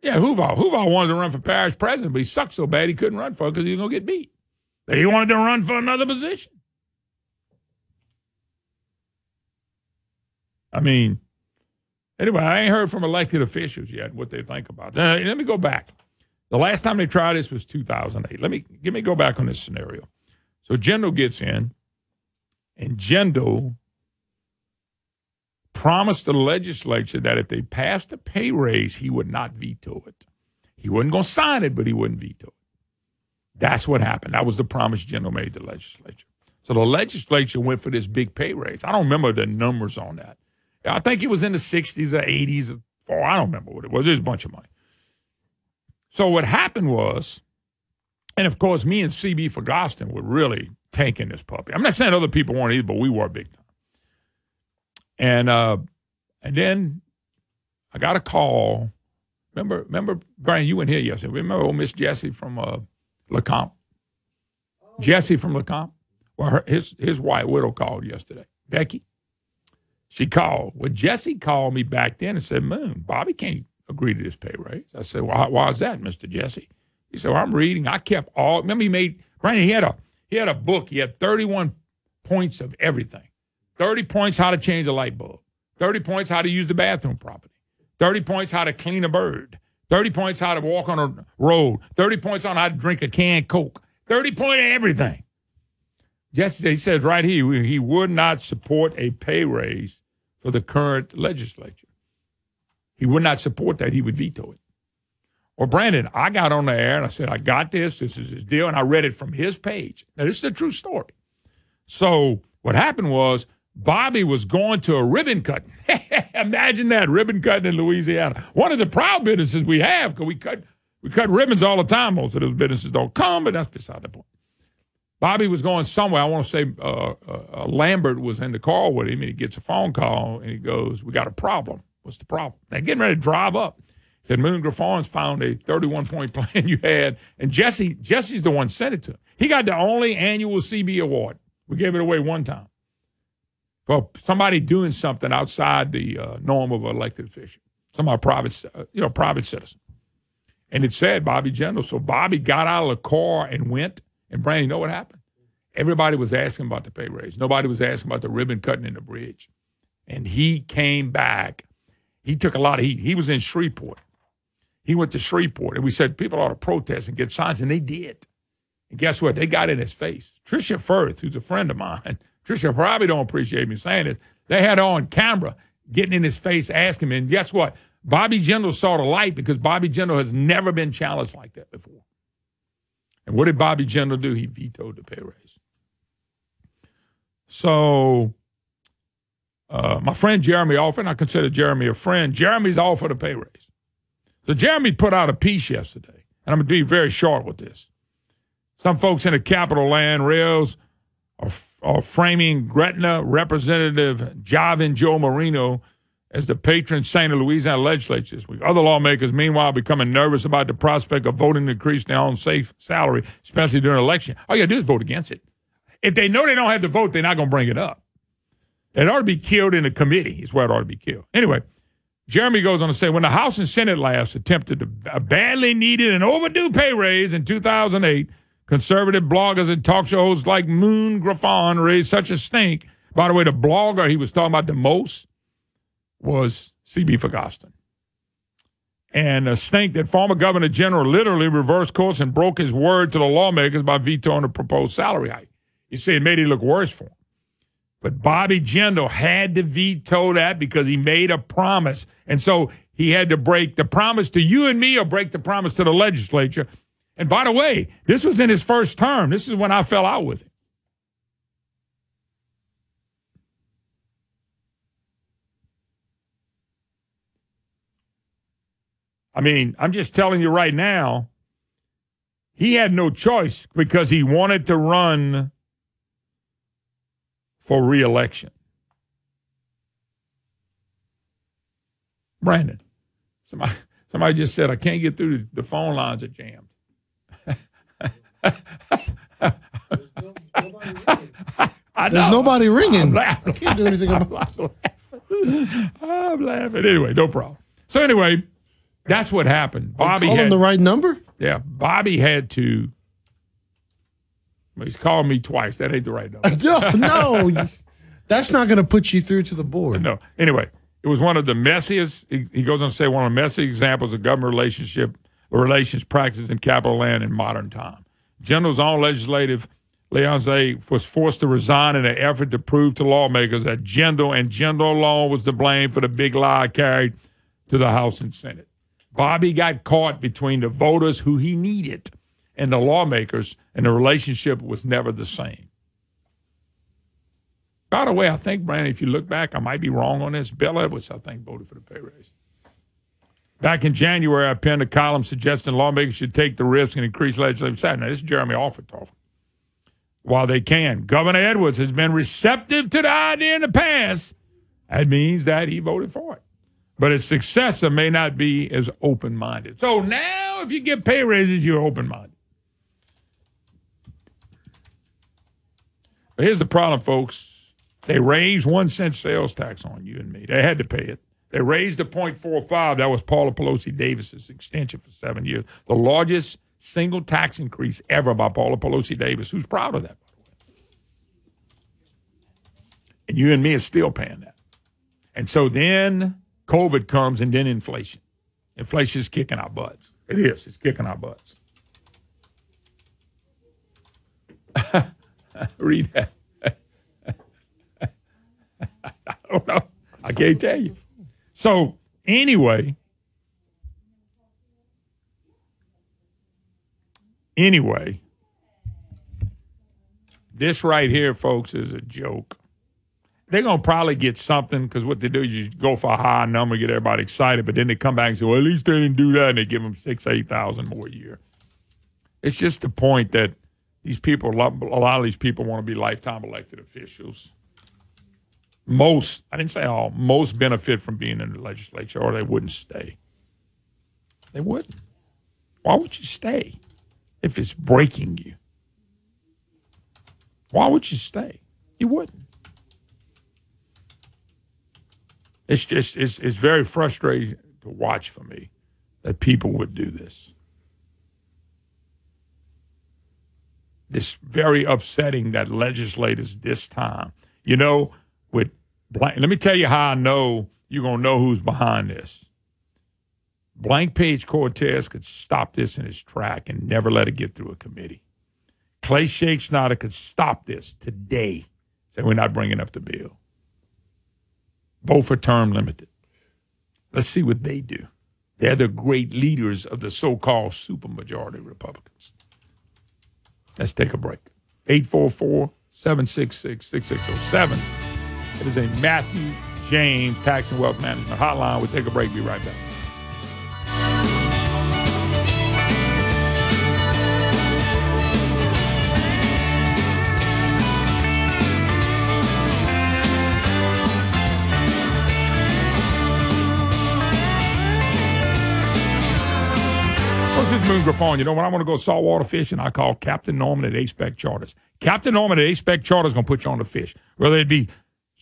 Yeah, Hoover. Hoover wanted to run for parish president, but he sucked so bad he couldn't run for it because he was going to get beat. But he wanted to run for another position. I mean, anyway, I ain't heard from elected officials yet what they think about. Let me go back. The last time they tried this was 2008. Let me give me go back on this scenario. So Jindal gets in, and Jindal promised the legislature that if they passed a pay raise, he would not veto it. He wasn't going to sign it, but he wouldn't veto it. That's what happened. That was the promise Jindal made to the legislature. So the legislature went for this big pay raise. I don't remember the numbers on that. I think it was in the 60s or 80s or I don't remember what it was. It was a bunch of money. So what happened was, and of course, me and CB for were really tanking this puppy. I'm not saying other people weren't either, but we were big time. And uh, and then I got a call. Remember, remember, Brian, you went here yesterday. Remember old Miss Jessie from uh, Lecomte? Jesse from Lecomte? Well, her, his his white widow called yesterday. Becky. She called. Well, Jesse called me back then and said, Moon, Bobby can't agree to this pay raise. I said, well, why is that, Mr. Jesse? He said, well, I'm reading. I kept all, remember he made, Brandon, he had a, he had a book. He had 31 points of everything. 30 points how to change a light bulb. 30 points how to use the bathroom properly. 30 points how to clean a bird. 30 points how to walk on a road. 30 points on how to drink a canned Coke. 30 point everything. Yesterday, he says right here, he would not support a pay raise for the current legislature. He would not support that. He would veto it. Well, Brandon, I got on the air and I said, I got this. This is his deal. And I read it from his page. Now, this is a true story. So, what happened was Bobby was going to a ribbon cutting. Imagine that ribbon cutting in Louisiana. One of the proud businesses we have because we cut we cut ribbons all the time. Most of those businesses don't come, but that's beside the point. Bobby was going somewhere. I want to say uh, uh, Lambert was in the car with him, and he gets a phone call, and he goes, "We got a problem. What's the problem?" They're getting ready to drive up. He said Moon Griffon's found a 31 point plan you had, and Jesse Jesse's the one sent it to him. He got the only annual CB award. We gave it away one time for somebody doing something outside the uh, norm of an elected official, somebody private, uh, you know, private citizen. And it said Bobby Jindal. So Bobby got out of the car and went. And Brandon, you know what happened? Everybody was asking about the pay raise. Nobody was asking about the ribbon cutting in the bridge. And he came back. He took a lot of heat. He was in Shreveport. He went to Shreveport, and we said people ought to protest and get signs, and they did. And guess what? They got in his face. Tricia Firth, who's a friend of mine, Probably don't appreciate me saying this. They had on camera getting in his face, asking him. And guess what? Bobby Jindal saw the light because Bobby Jindal has never been challenged like that before. And what did Bobby Jindal do? He vetoed the pay raise. So uh, my friend Jeremy Alford, I consider Jeremy a friend. Jeremy's offered a pay raise. So Jeremy put out a piece yesterday, and I'm going to be very short with this. Some folks in the capital land rails are, are framing Gretna Representative Javin Joe Marino as the patron saint of Louisiana legislature this week. Other lawmakers, meanwhile, becoming nervous about the prospect of voting to increase their own safe salary, especially during an election. All you got to do is vote against it. If they know they don't have to vote, they're not to bring it up. It ought to be killed in a committee, is where it ought to be killed. Anyway, Jeremy goes on to say when the House and Senate last attempted a badly needed and overdue pay raise in 2008, conservative bloggers and talk show hosts like Moon Griffon raised such a stink. By the way, the blogger he was talking about the most was C.B. Forgotston. And a stink that former Governor Jindal literally reversed course and broke his word to the lawmakers by vetoing a proposed salary hike. You see, it made it look worse for him. But Bobby Jindal had to veto that because he made a promise. And so he had to break the promise to you and me or break the promise to the legislature. And by the way, this was in his first term. This is when I fell out with him. I mean, I'm just telling you right now, he had no choice because he wanted to run for reelection. Brandon, somebody, somebody just said, I can't get through. The phone lines are jammed. I There's nobody ringing. I'm laughing. I can't do anything about it. I'm laughing. Anyway, no problem. So anyway, that's what happened. Bobby Call him had the right number? yeah, Bobby had to. He's calling me twice. That ain't the right number. No, no. That's not going to put you through to the board. No. Anyway, it was one of the messiest. He, he goes on to say one of the messy examples of government relationship relations practices in capital land in modern time. Jindal's own legislative liaison was forced to resign in an effort to prove to lawmakers that Jindal and Jindal alone was to blame for the big lie carried to the House and Senate. Bobby got caught between the voters who he needed and the lawmakers, and the relationship was never the same. By the way, I think, Brandon, if you look back, I might be wrong on this. Bel Edwards, I think, voted for the pay raise. Back in January, I penned a column suggesting lawmakers should take the risk and increase legislative. Now, this is Jeremy talking. While they can, Governor Edwards has been receptive to the idea in the past. That means that he voted for it. But his successor may not be as open minded. So now, if you get pay raises, you're open minded. But here's the problem, folks. They raised one cent sales tax on you and me. They had to pay it. They raised the 0.45. That was Paula Pelosi Davis's extension for seven years. The largest single tax increase ever by Paula Pelosi Davis, who's proud of that, by the way. And you and me are still paying that. And so then COVID comes and then inflation. Inflation is kicking our butts. It is. It's kicking our butts. Read that. I don't know. I can't tell you. So anyway, anyway, this right here, folks, is a joke. They're gonna probably get something because what they do is you go for a high number, get everybody excited, but then they come back and say, "Well, at least they didn't do that," and they give them six, eight thousand more a year. It's just the point that these people, a lot a lot of these people, want to be lifetime elected officials most, I didn't say all, most benefit from being in the legislature or they wouldn't stay. They wouldn't. Why would you stay if it's breaking you? Why would you stay? You wouldn't. It's just, it's, it's very frustrating to watch for me that people would do this. It's very upsetting that legislators this time, you know, blank. Let me tell you how I know you're going to know who's behind this. Blank Page Cortez could stop this in its track and never let it get through a committee. Clay Schexnayder could stop this today. Say, we're not bringing up the bill. Both are term limited. Let's see what they do. They're the great leaders of the so called supermajority Republicans. Let's take a break. 844 766 6607. It is a Matthew James Tax and Wealth Management Hotline. We'll take a break. Be right back. This Moon Griffon? You know, when I want to go saltwater fishing, I call Captain Norman at A-Spec Charters. Captain Norman at A-Spec Charters is going to put you on the fish. Whether it be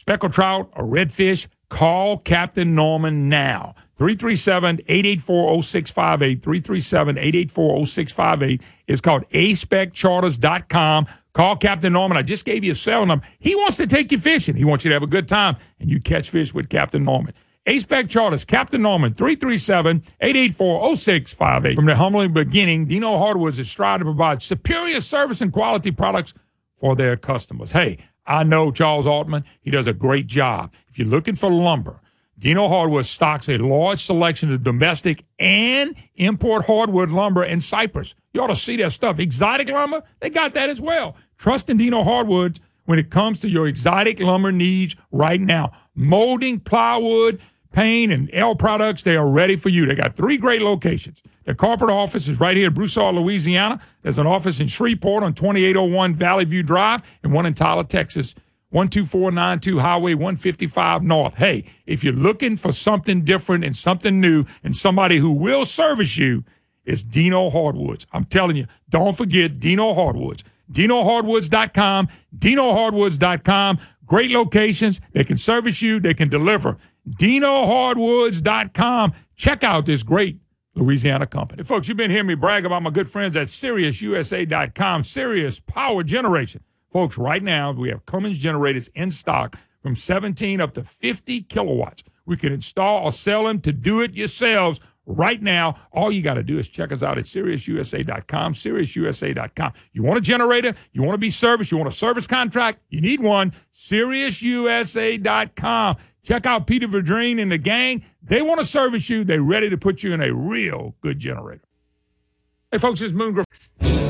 speckled trout or redfish, call Captain Norman now. 337-884-0658. 337-884-0658. It's called aspeccharters.com. Call Captain Norman. I just gave you a cell number. He wants to take you fishing. He wants you to have a good time, and you catch fish with Captain Norman. A-Spec Charters, Captain Norman, 337-884-0658. From the humbling beginning, Dino Hardwoods is striving to provide superior service and quality products for their customers. Hey, I know Charles Altman. He does a great job. If you're looking for lumber, Dino Hardwood stocks a large selection of domestic and import hardwood lumber and cypress. You ought to see that stuff. Exotic lumber, they got that as well. Trust in Dino Hardwoods when it comes to your exotic lumber needs right now. Molding, plywood, paint, and L products, they are ready for you. They got three great locations. The corporate office is right here in Broussard, Louisiana. There's an office in Shreveport on 2801 Valley View Drive and one in Tyler, Texas. 12492 Highway 155 North. Hey, if you're looking for something different and something new and somebody who will service you, it's Dino Hardwoods. I'm telling you, don't forget Dino Hardwoods. DinoHardwoods.com, DinoHardwoods.com. Great locations. They can service you, they can deliver. DinoHardwoods.com. Check out this great Louisiana company. Folks, you've been hearing me brag about my good friends at SiriusUSA.com, Sirius Power Generation. Folks, right now we have Cummins generators in stock from 17 up to 50 kilowatts. We can install or sell them to do it yourselves right now. All you got to do is check us out at SiriusUSA.com, SiriusUSA.com. You want a generator? You want to be serviced? You want a service contract? You need one? SiriusUSA.com. Check out Peter Verdreen and the gang. They want to service you. They're ready to put you in a real good generator. Hey, folks, it's Moon Griff.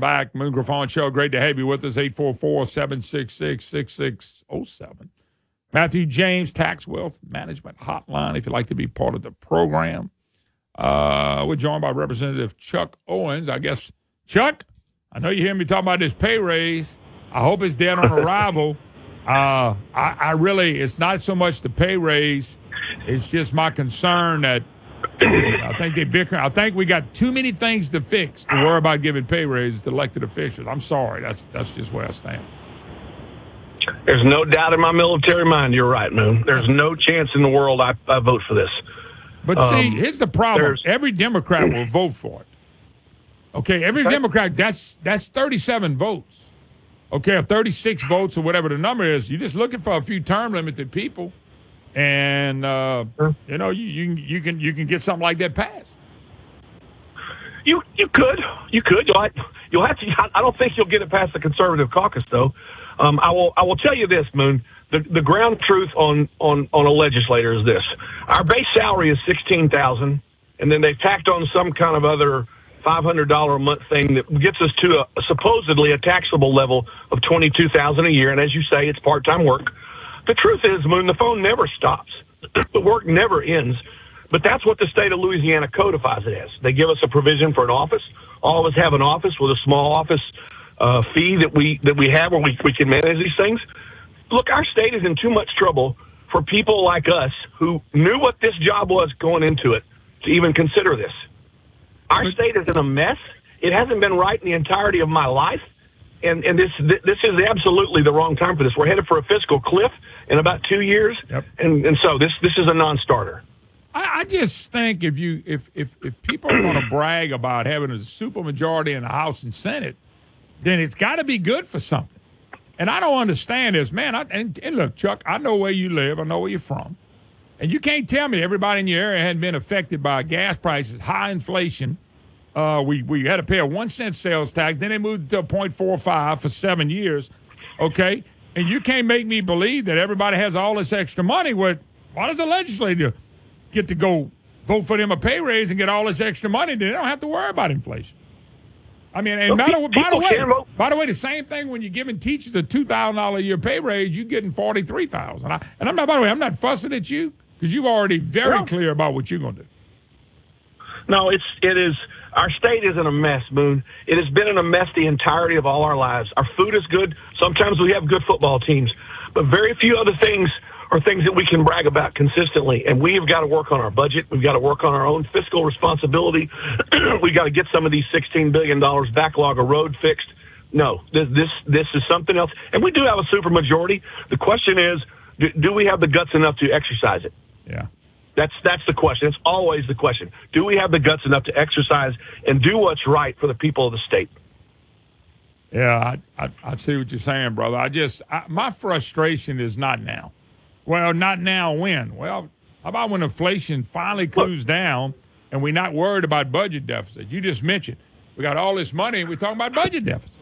Welcome back. Moon Griffon Show. Great to have you with us. 844 766 6607. Matthew James, Tax Wealth Management Hotline, if you'd like to be part of the program. Uh, we're joined by Representative Chuck Owens. I guess, Chuck, I know you hear me talking about this pay raise. I hope it's dead on arrival. Uh, I, I really, it's not so much the pay raise. It's just my concern that I think they bicker. I think we got too many things to fix to worry about giving pay raises to elected officials. I'm sorry. That's that's just where I stand. There's no doubt in my military mind. You're right, Moon. There's no chance in the world I, I vote for this. But Um, see, here's the problem. Every Democrat will vote for it. Okay, every Democrat that's that's 37 votes. Okay, or 36 votes or whatever the number is. You're just looking for a few term limited people, and uh, you know you, you can you can you can get something like that passed. You you could you could you'll have, you'll have to. I don't think you'll get it past the conservative caucus though. Um, I will I will tell you this, Moon. The the ground truth on on on a legislator is this: our base salary is sixteen thousand, and then they've tacked on some kind of other five hundred dollar a month thing that gets us to a, supposedly a taxable level of twenty two thousand a year. And as you say, it's part time work. The truth is, Moon, the phone never stops. the work never ends. But that's what the state of Louisiana codifies it as. They give us a provision for an office. All of us have an office with a small office uh, fee that we that we have where we, we can manage these things. Look, our state is in too much trouble for people like us who knew what this job was going into it to even consider this. Our state is in a mess. It hasn't been right in the entirety of my life. And, and this this is absolutely the wrong time for this. We're headed for a fiscal cliff in about two years, and and so this this is a non-starter. I, I just think if you if if if people are going to brag about having a supermajority in the House and Senate, then it's got to be good for something. And I don't understand this, man. I, and, and look, Chuck, I know where you live. I know where you're from, and you can't tell me everybody in your area hadn't been affected by gas prices, high inflation. Uh, we we had to pay a one cent sales tax. Then they moved to a point four five for seven years. Okay, and you can't make me believe that everybody has all this extra money. What? Why does the legislature get to go vote for them a pay raise and get all this extra money? Then they don't have to worry about inflation. I mean, and by, the, by the way, by the way, the same thing when you're giving teachers a two thousand dollar a year pay raise, you're getting forty three thousand. And I'm not. By the way, I'm not fussing at you. Because you've already very clear about what you're going to do. No, it's it is. Our state is in a mess, Moon. It has been in a mess the entirety of all our lives. Our food is good. Sometimes we have good football teams, but very few other things are things that we can brag about consistently. And we have got to work on our budget. We've got to work on our own fiscal responsibility. We've got to get some of these sixteen billion dollars backlog of road fixed. No, this this this is something else. And we do have a supermajority. The question is, do, do we have the guts enough to exercise it? Yeah. That's that's the question. It's always the question. Do we have the guts enough to exercise and do what's right for the people of the state? Yeah, I, I, I see what you're saying, brother. I just, I, my frustration is not now. Well, not now when? Well, how about when inflation finally cools down and we're not worried about budget deficit? You just mentioned we got all this money and we're talking about budget deficit.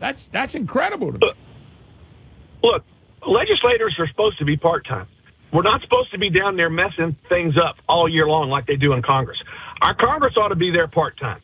That's that's incredible to me. Look, legislators are supposed to be part time. We're not supposed to be down there messing things up all year long like they do in Congress. Our Congress ought to be there part time.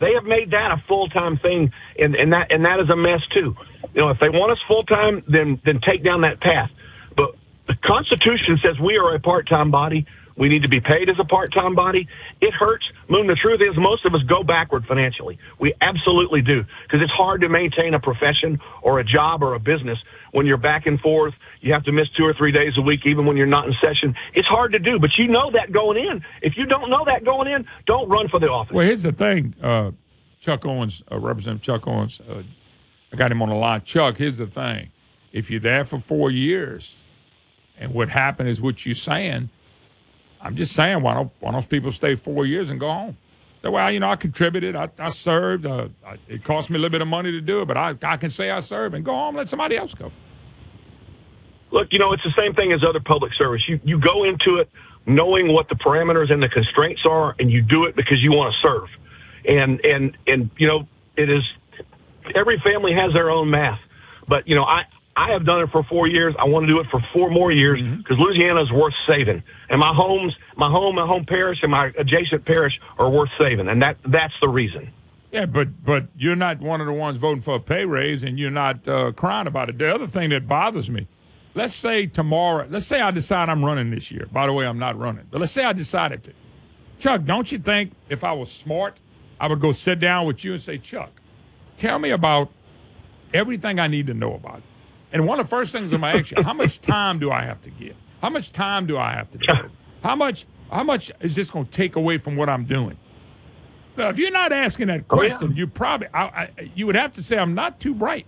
They have made that a full time thing, and, and that and that is a mess too. You know, if they want us full time, then then take down that path. But the Constitution says we are a part time body. We need to be paid as a part time body. It hurts. Moon, the truth is most of us go backward financially. We absolutely do. Because it's hard to maintain a profession or a job or a business when you're back and forth. You have to miss two or three days a week, even when you're not in session. It's hard to do, but you know that going in. If you don't know that going in, don't run for the office. Well, here's the thing, uh, Chuck Owens, uh, Representative Chuck Owens. Uh, I got him on the line. Chuck, here's the thing: if you're there for four years, and what happened is what you're saying, I'm just saying, why don't why don't people stay four years and go home? Well, you know, I contributed, I, I served. Uh, I, it cost me a little bit of money to do it, but I, I can say I served and go home. Let somebody else go. Look, you know, it's the same thing as other public service. You you go into it knowing what the parameters and the constraints are, and you do it because you want to serve. And and and you know, it is every family has their own math. But you know, I I have done it for four years. I want to do it for four more years because Louisiana is worth saving, and my homes, my home, my home parish, and my adjacent parish are worth saving, and that that's the reason. Yeah, but but you're not one of the ones voting for a pay raise, and you're not uh, crying about it. The other thing that bothers me, let's say tomorrow, let's say I decide I'm running this year. By the way, I'm not running, but let's say I decided to. Chuck, don't you think if I was smart, I would go sit down with you and say, Chuck, tell me about everything I need to know about it. And one of the first things I'm gonna ask you, how much time do I have to give? How much time do I have to devote? How much how much is this gonna take away from what I'm doing? Now, if you're not asking that Oh, yeah. question, you probably I, I, you would have to say I'm not too bright.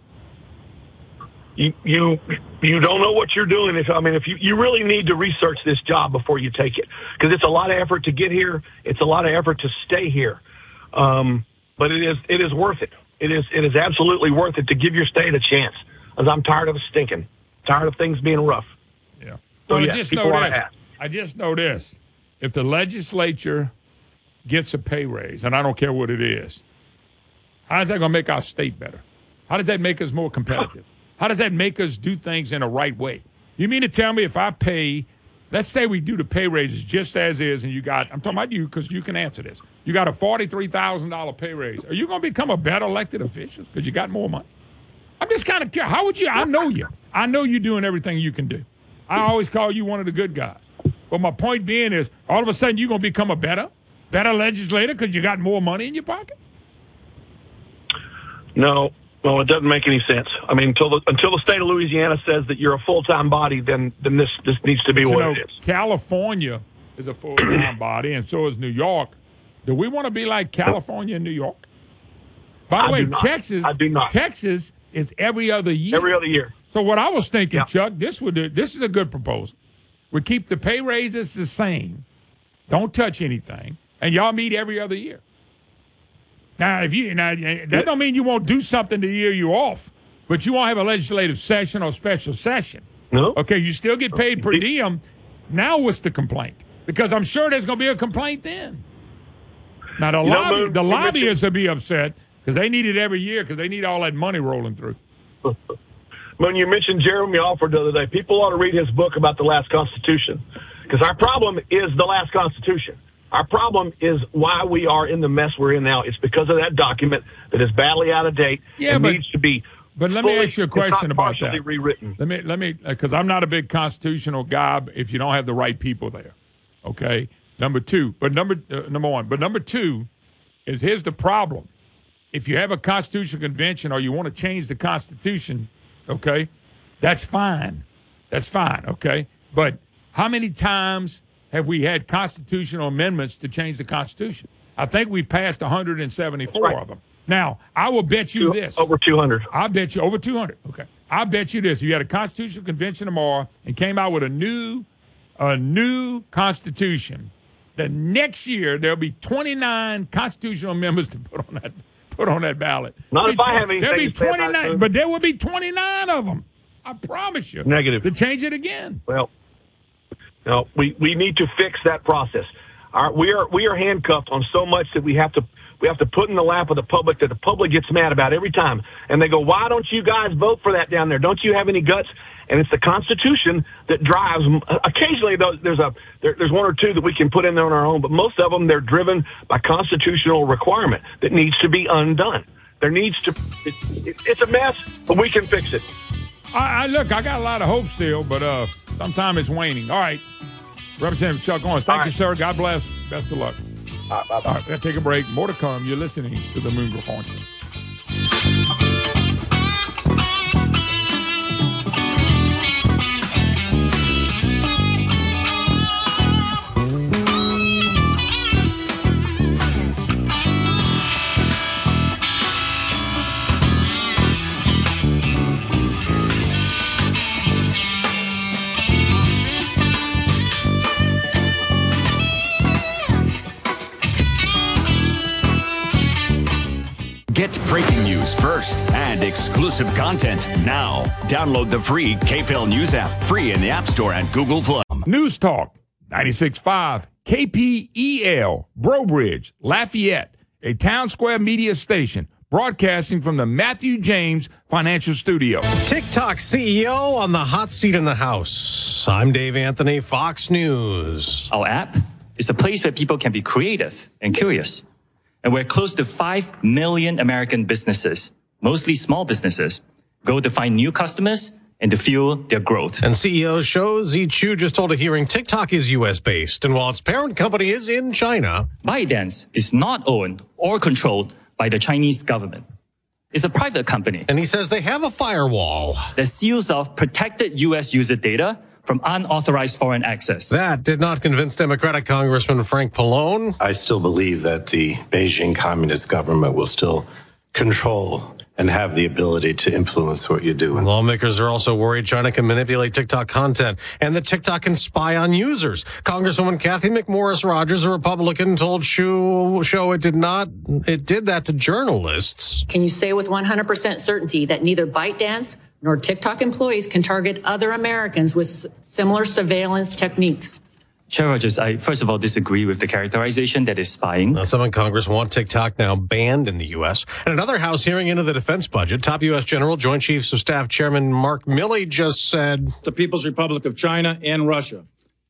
You you you don't know what you're doing. If I mean, if you you really need to research this job before you take it, because it's a lot of effort to get here. It's a lot of effort to stay here. Um, but it is it is worth it. It is it is absolutely worth it to give your state a chance. As I'm tired of stinking, tired of things being rough. Yeah. So Well, I just know this. I just know this. If the legislature gets a pay raise, and I don't care what it is, how is that going to make our state better? How does that make us more competitive? How does that make us do things in the right way? You mean to tell me if I pay, let's say we do the pay raises just as is, and you got, I'm talking about you because you can answer this. You got a $43,000 pay raise. Are you going to become a better elected official because you got more money? I'm just kind of curious. How would you? I know you. I know you're doing everything you can do. I always call you one of the good guys. But my point being is, all of a sudden you're going to become a better, better legislator because you got more money in your pocket. No, no, it doesn't make any sense. I mean, until the until the state of Louisiana says that you're a full time body, then then this this needs to be You what know, it is. California is a full time body, and so is New York. Do we want to be like California and New York? By the I way. Texas, I do not. Texas is every other year. Every other year. So what I was thinking, Chuck, this would this is a good proposal. We keep the pay raises the same, don't touch anything, and y'all meet every other year. Now, if you now that don't mean you won't do something the year you're off, but you won't have a legislative session or special session. No. Okay, you still get paid per diem. Now, what's the complaint? Because I'm sure there's going to be a complaint then. Now, the You lobby, Moon, the lobbyists will be upset because they need it every year because they need all that money rolling through. When you mentioned Jeremy Alford the other day, people ought to read his book about the last Constitution. Because our problem is the last Constitution. Our problem is why we are in the mess we're in now. It's because of that document that is badly out of date Yeah, and but- needs to be But let me ask you a question about that. Rewritten. Let me let me because I'm not a big constitutional guy. If you don't have the right people there, okay. Number two, but number uh, number one, but number two is here's the problem. If you have a constitutional convention or you want to change the constitution, okay, that's fine. That's fine, okay. But how many times have we had constitutional amendments to change the constitution? I think we passed 174 of them. Now, I will bet you this. Over 200. I bet you over 200. Okay. I bet you this. If you had a constitutional convention tomorrow and came out with a new a new constitution, the next year there'll be 29 constitutional amendments to put on that put on that ballot. Not if There'll I be have tw- There'll be to say about it, 29, but there will be 29 of them. I promise you. Negative. To change it again. Well, no, we, we need to fix that process. Our, we are we are handcuffed on so much that we have to we have to put in the lap of the public that the public gets mad about every time, and they go, "Why don't you guys vote for that down there? Don't you have any guts?" And it's the Constitution that drives. Occasionally, though, there's a there, there's one or two that we can put in there on our own, but most of them they're driven by constitutional requirement that needs to be undone. There needs to. It, it, it's a mess, but we can fix it. I, I look, I got a lot of hope still, but uh, sometime it's waning. All right. Representative Chuck Owens, thank you, sir. God bless. Best of luck. All right, All right, take a break. More to come. You're listening to the Moon Show. Get breaking news first and exclusive content now. Download the free KPEL News app, free in the App Store and Google Play. News Talk 96.5 KPEL, Breaux Bridge, Lafayette, a town square media station broadcasting from the Matthew James Financial Studio. TikTok CEO on the hot seat in the House. I'm Dave Anthony, Fox News. Our app is a place where people can be creative and curious. And where close to 5 million American businesses, mostly small businesses, go to find new customers and to fuel their growth. And CEO Shou Zi Chew just told a hearing TikTok is U.S. based, and while its parent company is in China, ByteDance is not owned or controlled by the Chinese government. It's a private company. And he says they have a firewall that seals off protected U.S. user data from unauthorized foreign access. That did not convince Democratic Congressman Frank Pallone. I still believe that the Beijing Communist government will still control and have the ability to influence what you do. Lawmakers are also worried China can manipulate TikTok content and that TikTok can spy on users. Congresswoman Cathy McMorris Rodgers, a Republican, told Shou, Shou it did not, it did that to journalists. Can you say with 100% certainty that neither ByteDance nor TikTok employees can target other Americans with similar surveillance techniques? Chair Rodgers, I first of all disagree with the characterization that is spying. Now, some in Congress want TikTok now banned in the U.S. And another House hearing into the defense budget. Top U.S. General, Joint Chiefs of Staff Chairman Mark Milley just said The People's Republic of China and Russia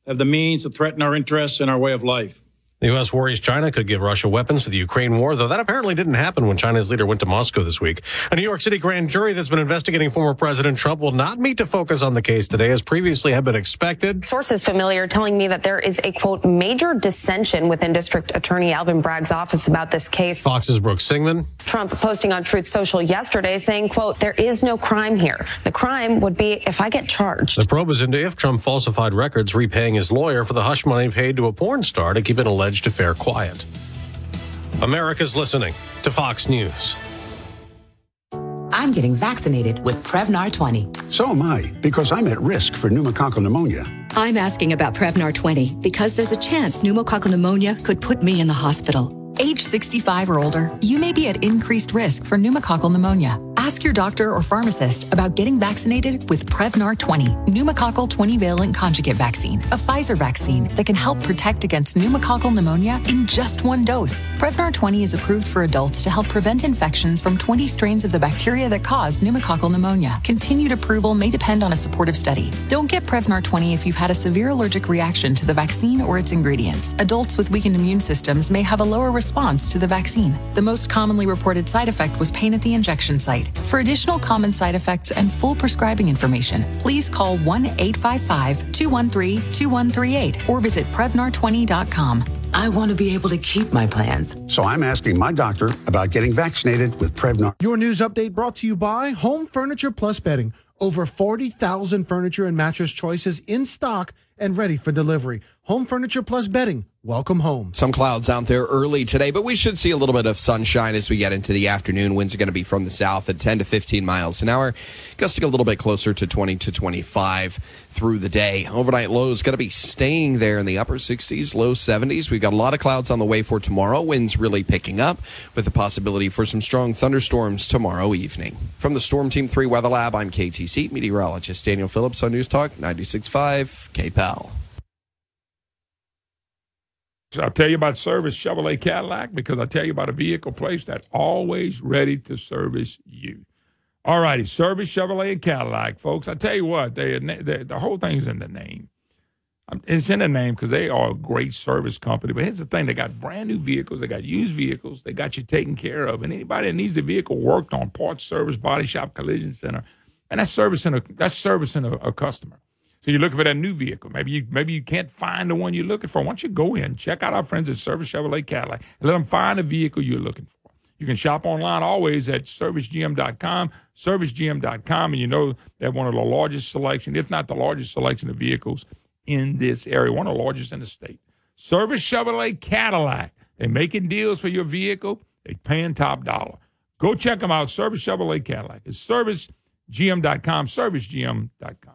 have the means to threaten our interests and our way of life. The U.S. worries China could give Russia weapons for the Ukraine war, though that apparently didn't happen when China's leader went to Moscow this week. A New York City grand jury that's been investigating former President Trump will not meet to focus on the case today, as previously had been expected. Sources familiar telling me that there is a quote major dissension within District Attorney Alvin Bragg's office about this case. Fox's Brooke Singman. Trump posting on Truth Social yesterday saying, quote, there is no crime here. The crime would be if I get charged. The probe is into if Trump falsified records, repaying his lawyer for the hush money paid to a porn star to keep an alleged affair quiet. America's listening to Fox News. I'm getting vaccinated with Prevnar 20. So am I, because I'm at risk for pneumococcal pneumonia. I'm asking about Prevnar 20 because there's a chance pneumococcal pneumonia could put me in the hospital. Age 65 or older, you may be at increased risk for pneumococcal pneumonia. Ask your doctor or pharmacist about getting vaccinated with Prevnar 20, pneumococcal 20 valent conjugate vaccine, a Pfizer vaccine that can help protect against pneumococcal pneumonia in just one dose. Prevnar 20 is approved for adults to help prevent infections from 20 strains of the bacteria that cause pneumococcal pneumonia. Continued approval may depend on a supportive study. Don't get Prevnar 20 if you've had a severe allergic reaction to the vaccine or its ingredients. Adults with weakened immune systems may have a lower response to the vaccine. The most commonly reported side effect was pain at the injection site. For additional common side effects and full prescribing information, please call 1 855 213 2138 or visit Prevnar20.com. I want to be able to keep my plans. So I'm asking my doctor about getting vaccinated with Prevnar. Your news update brought to you by Home Furniture Plus Bedding. Over 40,000 furniture and mattress choices in stock and ready for delivery. Home Furniture Plus Bedding. Welcome home. Some clouds out there early today, but we should see a little bit of sunshine as we get into the afternoon. Winds are going to be from the south at 10 to 15 miles an hour, gusting a little bit closer to 20 to 25 through the day. Overnight lows going to be staying there in the upper 60s, low 70s. We've got a lot of clouds on the way for tomorrow. Winds really picking up with the possibility for some strong thunderstorms tomorrow evening. From the Storm Team 3 Weather Lab, I'm KATC meteorologist Daniel Phillips on News Talk 96.5 KPEL. I'll tell you about Service Chevrolet Cadillac because I tell you about a vehicle place that's always ready to service you. All righty, Service Chevrolet and Cadillac, folks. I tell you what, they, they the whole thing's in the name. It's in the name because they are a great service company. But here's the thing: they got brand new vehicles, they got used vehicles, they got you taken care of, and anybody that needs a vehicle worked on, parts, service, body shop, collision center, and that's servicing a that's servicing a, a customer. So you're looking for that new vehicle. Maybe you maybe you can't find the one you're looking for. Why don't you go in, check out our friends at Service Chevrolet Cadillac, and let them find the vehicle you're looking for. You can shop online always at servicegm.com, servicegm.com, and you know they have one of the largest selection, if not the largest selection of vehicles in this area, one of the largest in the state. Service Chevrolet Cadillac. They're making deals for your vehicle. They're paying top dollar. Go check them out. Service Chevrolet Cadillac. It's servicegm.com, servicegm.com.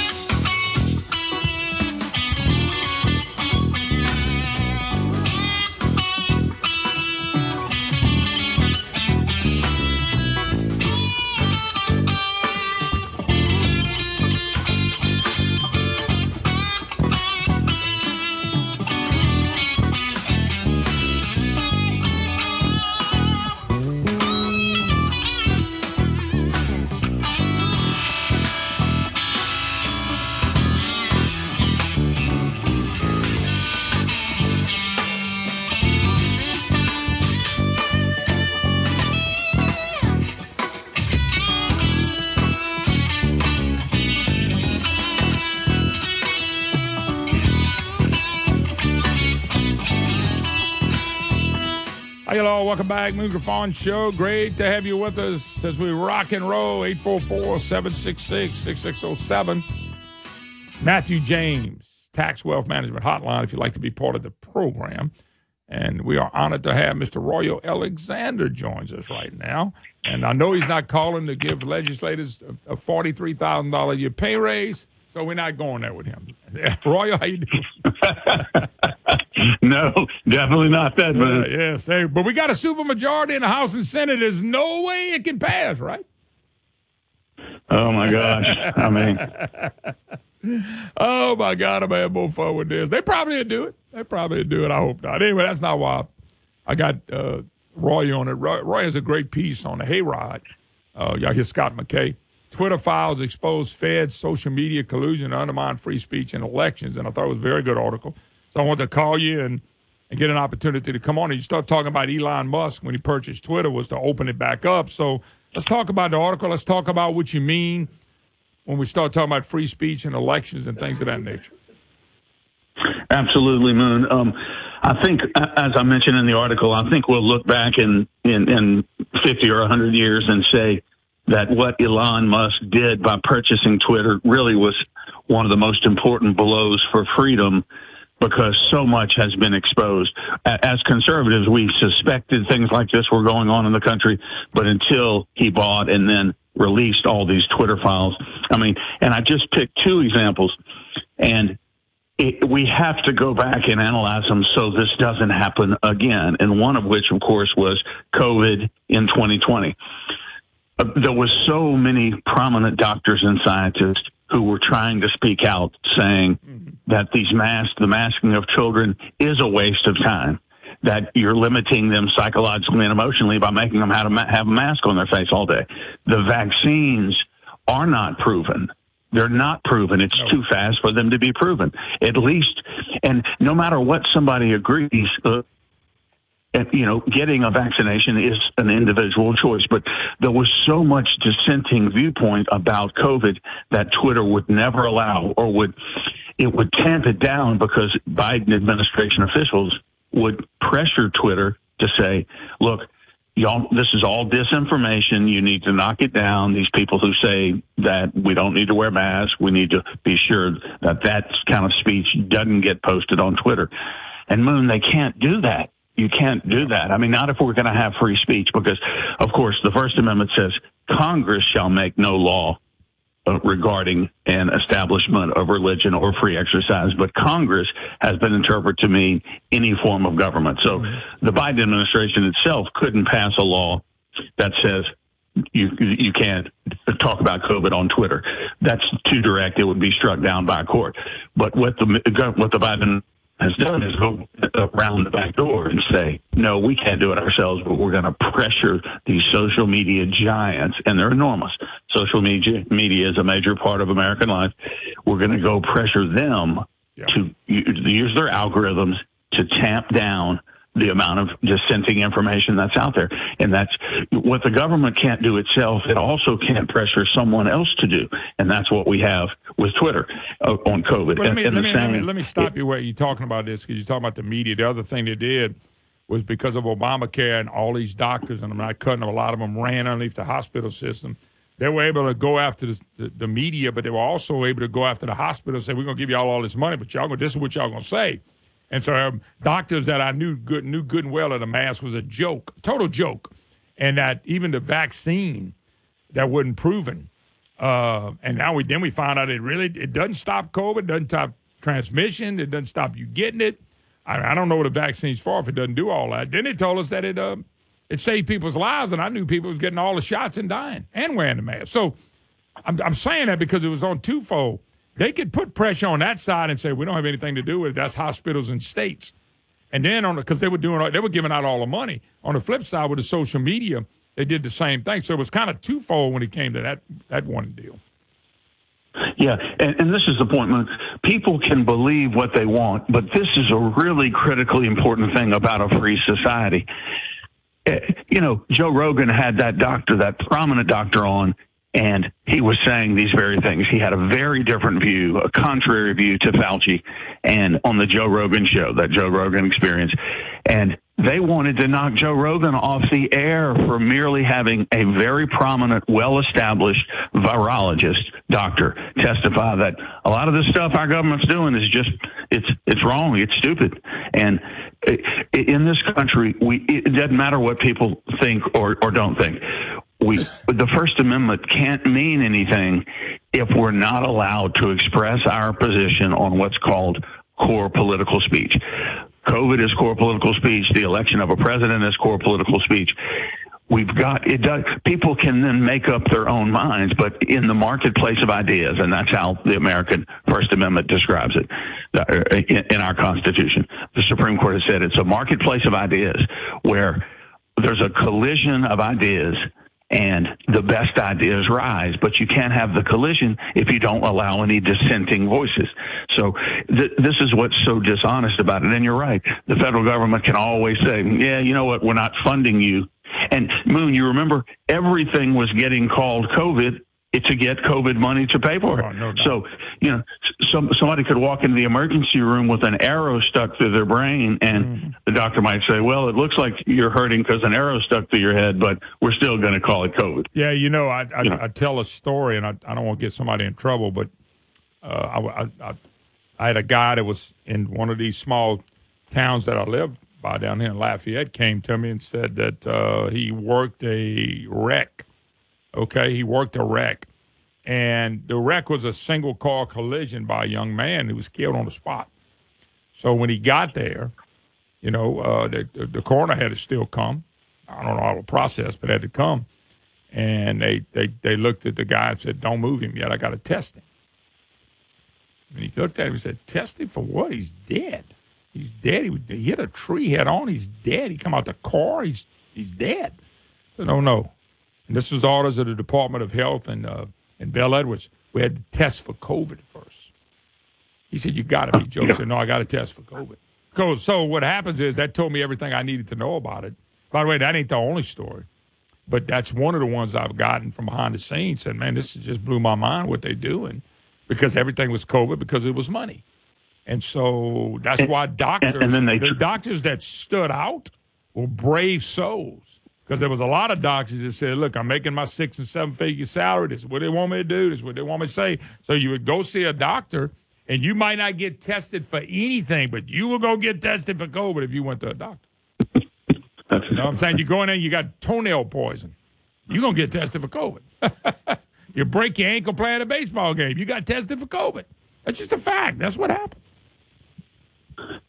Back. Moon Griffon Show. Great to have you with us as we rock and roll. 844 766 6607. Matthew James, Tax Wealth Management Hotline, if you'd like to be part of the program. And we are honored to have Mr. Royal Alexander joins us right now. And I know he's not calling to give legislators a a $43,000 a year pay raise, so we're not going there with him. Royal, how you doing? No, definitely not that, man. yes, they- but we got a supermajority in the House and Senate. There's no way it can pass, right? Oh my gosh. I mean, oh my God, I'm have more fun with this. They probably do it. They probably do it. I hope not. Anyway, that's not why I got uh, Roy on it. Roy, Roy has a great piece on the Hayride. Uh, y'all hear Scott McKay. Twitter files expose Fed social media collusion to undermine free speech and elections, and I thought it was a very good article. So I wanted to call you and, and get an opportunity to come on. And you start talking about Elon Musk when he purchased Twitter was to open it back up. So let's talk about the article. Let's talk about what you mean when we start talking about free speech and elections and things of that nature. absolutely, Moon. Um, I think, as I mentioned in the article, I think we'll look back in, in, in 50 or 100 years and say that what Elon Musk did by purchasing Twitter really was one of the most important blows for freedom because so much has been exposed. As conservatives, we suspected things like this were going on in the country, but until he bought and then released all these Twitter files, I mean, and I just picked two examples, and it, we have to go back and analyze them so this doesn't happen again. And one of which, of course, was COVID in 2020. Uh, there was so many prominent doctors and scientists who were trying to speak out saying that these masks, the masking of children is a waste of time. That you're limiting them psychologically and emotionally by making them have a, have a mask on their face all day. The vaccines are not proven. They're not proven. It's too fast for them to be proven. At least And no matter what somebody agrees, uh, you know, getting a vaccination is an individual choice, but there was so much dissenting viewpoint about COVID that Twitter would never allow or would, it would tamp it down because Biden administration officials would pressure Twitter to say, look, y'all, this is all disinformation. You need to knock it down. These people who say that we don't need to wear masks, we need to be sure that that kind of speech doesn't get posted on Twitter. And Moon, they can't do that. You can't do that. I mean, not if we're going to have free speech, because, of course, the First Amendment says Congress shall make no law Uh, regarding an establishment of religion or free exercise, but Congress has been interpreted to mean any form of government. So mm-hmm. the Biden administration itself couldn't pass a law that says you you can't talk about COVID on Twitter. That's too direct. It would be struck down by a court. But what the what the Biden has done is go around the back door and say, no, we can't do it ourselves, but we're going to pressure these social media giants, and they're enormous. Social media, media is a major part of American life. We're going to go pressure them to use their algorithms to tamp down the amount of dissenting information that's out there. And that's what the government can't do itself. It also can't pressure someone else to do. And that's what we have with Twitter uh, on COVID. Let me, And- and let, me, let, me, let me stop you where you're talking about this because you're talking about the media. The other thing they did was because of Obamacare and all these doctors, and I'm not cutting them, a lot of them ran underneath the hospital system. They were able to go after the, the, the media, but they were also able to go after the hospital and say, we're going to give y'all all this money, but y'all, this is what y'all going to say. And so um, doctors that I knew good knew good and well that a mask was a joke, total joke, and that even the vaccine that wasn't proven. Uh, and now we then we found out it really it doesn't stop COVID, doesn't stop transmission, it doesn't stop you getting it. I, I don't know what a vaccine's for if it doesn't do all that. Then they told us that it uh, it saved people's lives, and I knew people was getting all the shots and dying and wearing the mask. So I'm, I'm saying that because it was on twofold. They could put pressure on that side and say we don't have anything to do with it. That's hospitals and states. And then on because they were doing they were giving out all the money. On the flip side with the social media, they did the same thing. So it was kind of twofold when it came to that that one deal. Yeah, and, and this is the point, man. People can believe what they want, but this is a really critically important thing about a free society. Eh, You know, Joe Rogan had that doctor, that prominent doctor on, and he was saying these very things. He had a very different view, a contrary view to Fauci, and on the Joe Rogan show, that Joe Rogan experience. And they wanted to knock Joe Rogan off the air for merely having a very prominent, well-established virologist doctor testify that a lot of the stuff our government's doing is just it's it's wrong, it's stupid, and in this country, we it doesn't matter what people think or or don't think. We the First Amendment can't mean anything if we're not allowed to express our position on what's called core political speech. COVID is core political speech. The election of a president is core political speech. We've got it. Does, people can then make up their own minds, but in the marketplace of ideas, and that's how the American First Amendment describes it uh, in, in our Constitution. The Supreme Court has said it's a marketplace of ideas where there's a collision of ideas and the best ideas rise, but you can't have the collision if you don't allow any dissenting voices. So th- this is what's so dishonest about it. And you're right. The federal government can always say, yeah, you know what? We're not funding you. And Moon, you remember everything was getting called COVID to get COVID money to pay for it. so, you know, some, somebody could walk into the emergency room with an arrow stuck through their brain, and the doctor might say, "Well, it looks like you're hurting because an arrow stuck through your head, but we're still going to call it COVID." Yeah, you know, I I, I tell a story, and I, I don't want to get somebody in trouble, but uh, I, I, I I had a guy that was in one of these small towns that I lived by down here in Lafayette came to me and said that uh, he worked a wreck. Okay, he worked a wreck, and the wreck was a single car collision by a young man who was killed on the spot. So when he got there, you know, uh, the, the, coroner had to still come. I don't know how to process, but had to come. And they, they, they looked at the guy and said, Don't move him yet. I got to test him. And he looked at him and said, Test him for what? He's dead. He's dead. He, he hit a tree head on. He's dead. He come out the car. He's, he's dead. Said, Oh, no. And this was orders of the Department of Health in, uh, in Bel Edwards. We had to test for COVID first. He said, "You got to be joking." I said, "No, I got to test for COVID." So, so what happens is that told me everything I needed to know about it. By the way, that ain't the only story, but that's one of the ones I've gotten from behind the scenes. Said, "Man, this just blew my mind what they're doing," because everything was COVID because it was money, and so that's And- why doctors, and then they the doctors that stood out were brave souls. Because there was a lot of doctors that said, "Look, I'm making my six and seven figure salary. This is what they want me to do. This is what they want me to say." So you would go see a doctor, and you might not get tested for anything, but you will go get tested for COVID if you went to a doctor. you know what I'm saying? You go in there, you got toenail poison. You're gonna get tested for COVID. you break your ankle playing a baseball game. You got tested for COVID. That's just a fact. That's what happened.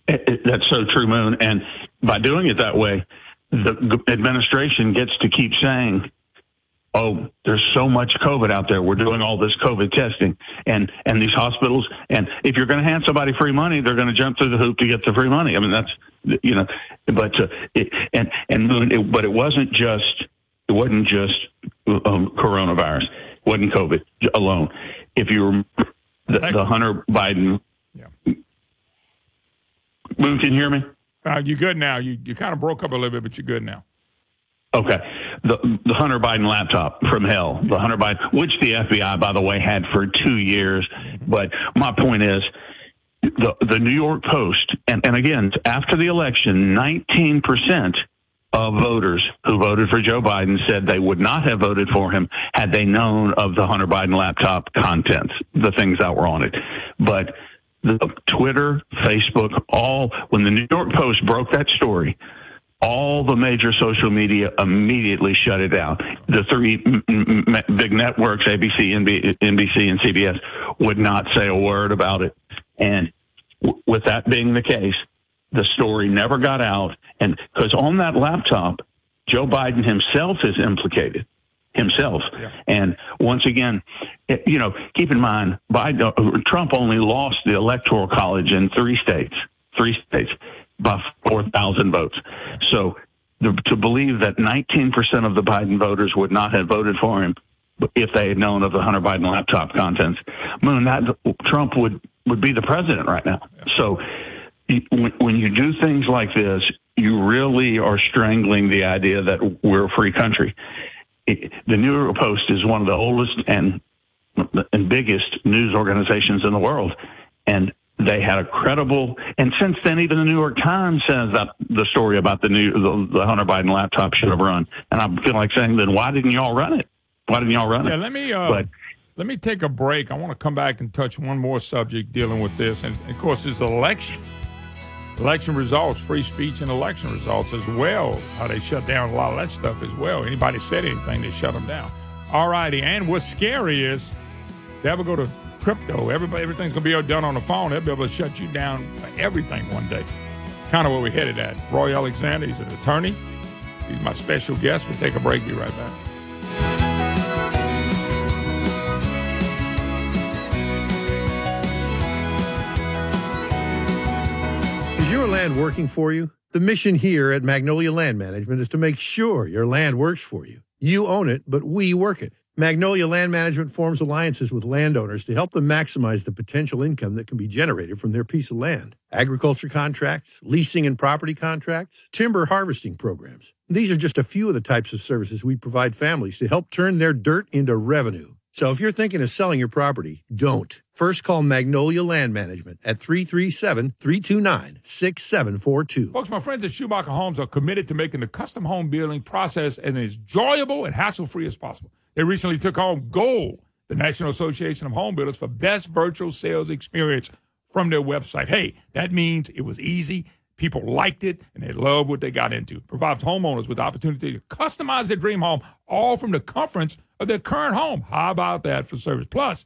It- it- that's so true, Moon. And by doing it that way, the administration gets to keep saying, "Oh, there's so much COVID out there. We're doing all this COVID testing, and and these hospitals. And if you're going to hand somebody free money, they're going to jump through the hoop to get the free money. I mean, that's you know. But uh, it, and and Moon, it, but it wasn't just it wasn't just um, coronavirus. It wasn't COVID alone. If you remember the, the Hunter Biden. yeah. Moon, can you hear me? Uh, you good now? You you kind of broke up a little bit, but you're good now. Okay. The the Hunter Biden laptop from hell, the Hunter Biden, which the FBI, by the way, had for two years. But my point is, the the New York Post, and, and again, after the election, 19 percent of voters who voted for Joe Biden said they would not have voted for him had they known of the Hunter Biden laptop contents, the things that were on it. But the Twitter, Facebook, all when the New York Post broke that story, all the major social media immediately shut it down. The three big networks, ABC, NB- NBC, and CBS, would not say a word about it. And with that being the case, the story never got out. And because on that laptop, Joe Biden himself is implicated himself. And once again, it- you know, keep in mind, Biden, uh, Trump only lost the electoral college in three states, three states by 4,000 votes. So the, to believe that 19% of the Biden voters would not have voted for him if they had known of the Hunter Biden laptop contents, Moon, that Trump would, would be the president right now. So when, when you do things like this, you really are strangling the idea that we're a free country. It, the New York Post is one of the oldest and and biggest news organizations in the world, and they had a credible. And since then, even the New York Times says that the story about the new the, the Hunter Biden laptop should have run. And I feel like saying, then why didn't y'all run it? Why didn't y'all run Yeah, it? let me uh, But let me take a break. I want to come back and touch one more subject dealing with this, and of course, it's election, election results, free speech, and election results as well. How they shut down a lot of that stuff as well. Anybody said anything, they shut them down. All righty, and what's scary is they ever go to crypto, everybody, everything's gonna be done on the phone. They'll be able to shut you down for everything one day. It's kind of where we're headed at. Roy Alexander, he's an attorney. He's my special guest. We'll take a break. Be right back. Your land working for you? The mission here at Magnolia Land Management is to make sure your land works for you. You own it, but we work it. Magnolia Land Management forms alliances with landowners to help them maximize the potential income that can be generated from their piece of land. Agriculture contracts, leasing and property contracts, timber harvesting programs. These are just a few of the types of services we provide families to help turn their dirt into revenue. So if you're thinking of selling your property, don't. First call Magnolia Land Management at 337 329 6742. Folks, my friends at Schumacher Homes are committed to making the custom home building process as enjoyable and hassle free as possible. They recently took home gold, the National Association of Home Builders, for best virtual sales experience from their website. Hey, that means it was easy. People liked it and they love what they got into. Provides homeowners with the opportunity to customize their dream home all from the comforts of their current home. How about that for service? Plus,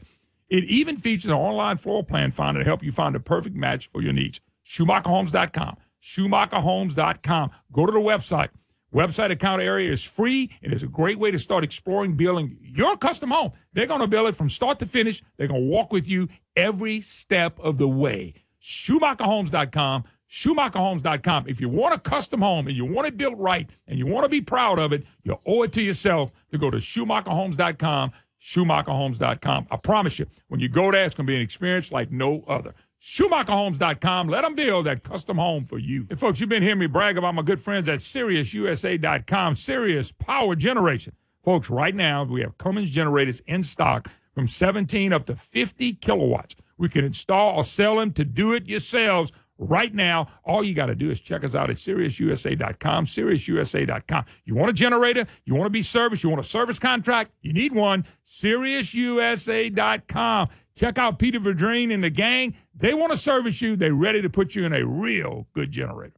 it even features an online floor plan finder to help you find the perfect match for your needs. SchumacherHomes.com. SchumacherHomes.com. Go to the website. Website account area is free and it's a great way to start exploring building your custom home. They're going to build it from start to finish. They're going to walk with you every step of the way. SchumacherHomes.com. SchumacherHomes.com. If you want a custom home and you want it built right and you want to be proud of it, you owe it to yourself to go to SchumacherHomes.com. SchumacherHomes.com. I promise you, when you go there, it's going to be an experience like no other. SchumacherHomes.com. Let them build that custom home for you. And folks, you've been hearing me brag about my good friends at SiriusUSA.com. Sirius Power Generation. Folks, right now we have Cummins generators in stock from 17 up to 50 kilowatts. We can install or sell them to do it yourselves right now. All you got to do is check us out at SiriusUSA.com. SiriusUSA.com. You want a generator? You want to be serviced? You want a service contract? You need one? SiriusUSA.com. Check out Peter Verdreen and the gang. They want to service you. They're ready to put you in a real good generator.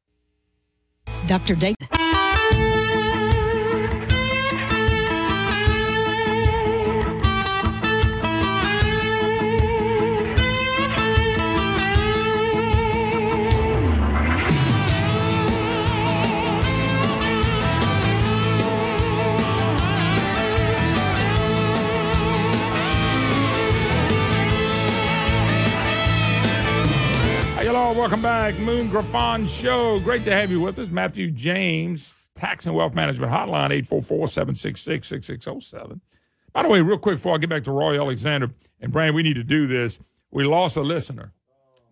Dr. Dave. Welcome back. Moon Griffon Show. Great to have you with us. Matthew James, Tax and Wealth Management Hotline, 844-766-6607. By the way, real quick before I get back to Roy Alexander, and Brand, we need to do this. We lost a listener.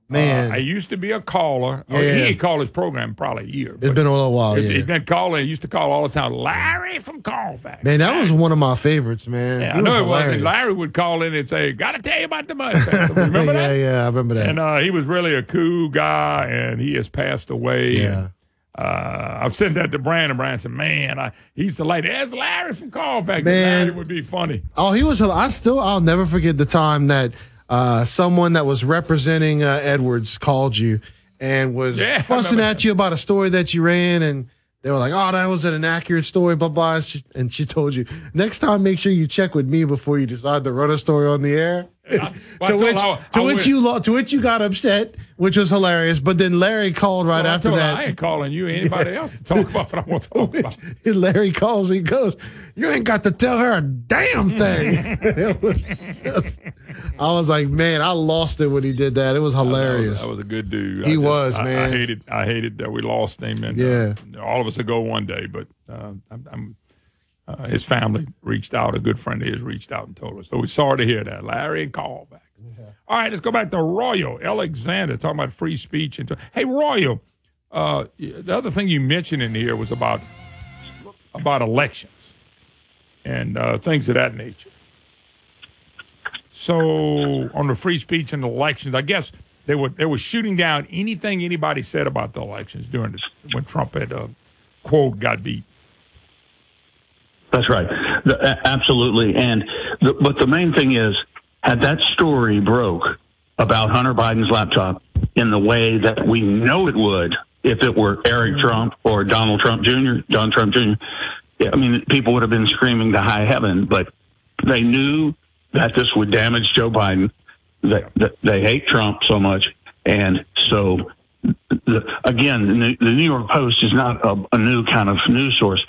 Man. Uh, I used to be a caller. Yeah. Or he called his program probably a year. It's been a little while, He- yeah. He's been calling. He used to call all the time. Larry from Colfax. Man, that was one of my favorites, man. Yeah, I know it was. And Larry would call in and say, "Got to tell you about the Mud Festival." Remember yeah, that? yeah, yeah, I remember that. And uh, he was really a cool guy, and he has passed away. Yeah. Uh, I've sent that to Brandon. Brandon said, "Man, I, he used to like there's Larry from Colfax. Man. it would be funny." Oh, he was. I still. I'll never forget the time that uh, someone that was representing uh, Edwards called you and was Yeah, fussing at you about a story that you ran, and they were like, "Oh, that was an inaccurate story." Blah blah. And she, and she told you next time, make sure you check with me before you decide to run a story on the air. I to which, I- to I which you lo- to which you got upset, which was hilarious. But then Larry called right Well, after that. I ain't calling you or anybody else to talk about what I want to talk about. Larry calls, he goes, You ain't got to tell her a damn thing. it was just, I was like, Man, I lost it when he did that. It was hilarious. That was a good dude. He just- was, I- I, man. hated. I hated that we lost him, and Yeah. uh, all of us will go one day. But uh, I'm, I'm uh, his family reached out. A good friend of his reached out and told us. So we're sorry to hear that, Larry, and call back. All right, let's go back to Royal Alexander talking about free speech. And hey, Royal, uh, the other thing you mentioned in here was about about elections and uh, things of that nature. So on the free speech and the elections, I guess they were they were shooting down anything anybody said about the elections during this when Trump had uh, quote got beat. That's right. The, absolutely. And the, but the main thing is, had that story broke about Hunter Biden's laptop in the way that we know it would if it were Eric mm-hmm. Trump or Donald Trump Jr., Donald Trump Jr., yeah, I mean, people would have been screaming to high heaven, but they knew that this would damage Joe Biden. That, that they hate Trump so much. And so the, again, the New, the New York Post is not a, a new kind of news source.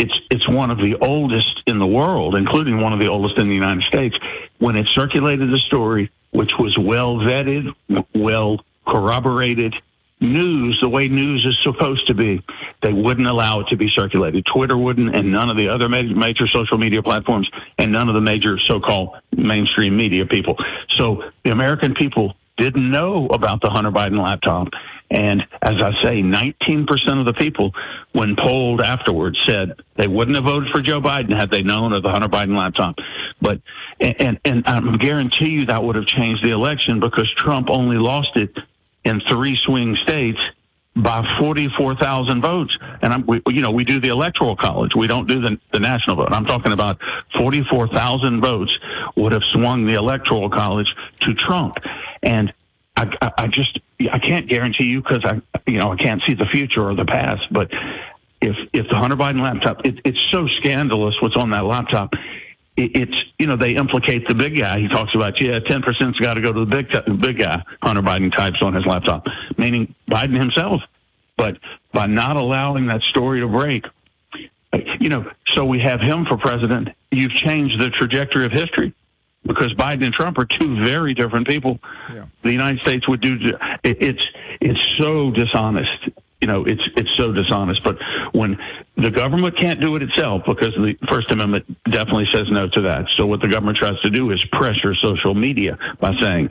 It's it's one of the oldest in the world, including one of the oldest in the United States. When it circulated the story, which was well vetted, well corroborated news, the way news is supposed to be, they wouldn't allow it to be circulated. Twitter wouldn't, and none of the other major, major social media platforms, and none of the major so-called mainstream media people. So the American people didn't know about the Hunter Biden laptop. And as I say, 19% of the people, when polled afterwards, said they wouldn't have voted for Joe Biden had they known of the Hunter Biden laptop. But, and, and, I guarantee you that would have changed the election because Trump only lost it in three swing states by 44,000 votes. And I'm, we, you know, we do the electoral college. We don't do the, the national vote. I'm talking about 44,000 votes would have swung the electoral college to Trump. And I, I, I just, I can't guarantee you because I, you know, I can't see the future or the past, but if, if the Hunter Biden laptop, it, it's so scandalous what's on that laptop. It, it's, you know, they implicate the big guy. He talks about, yeah, 10%'s got to go to the big, t- big guy. Hunter Biden types on his laptop, meaning Biden himself. But by not allowing that story to break, you know, so we have him for president. You've changed the trajectory of history because Biden and Trump are two very different people. The United States would do. It, it's it's so dishonest. You know, it's it's so dishonest. But when the government can't do it itself because the First Amendment definitely says no to that. So what the government tries to do is pressure social media by saying,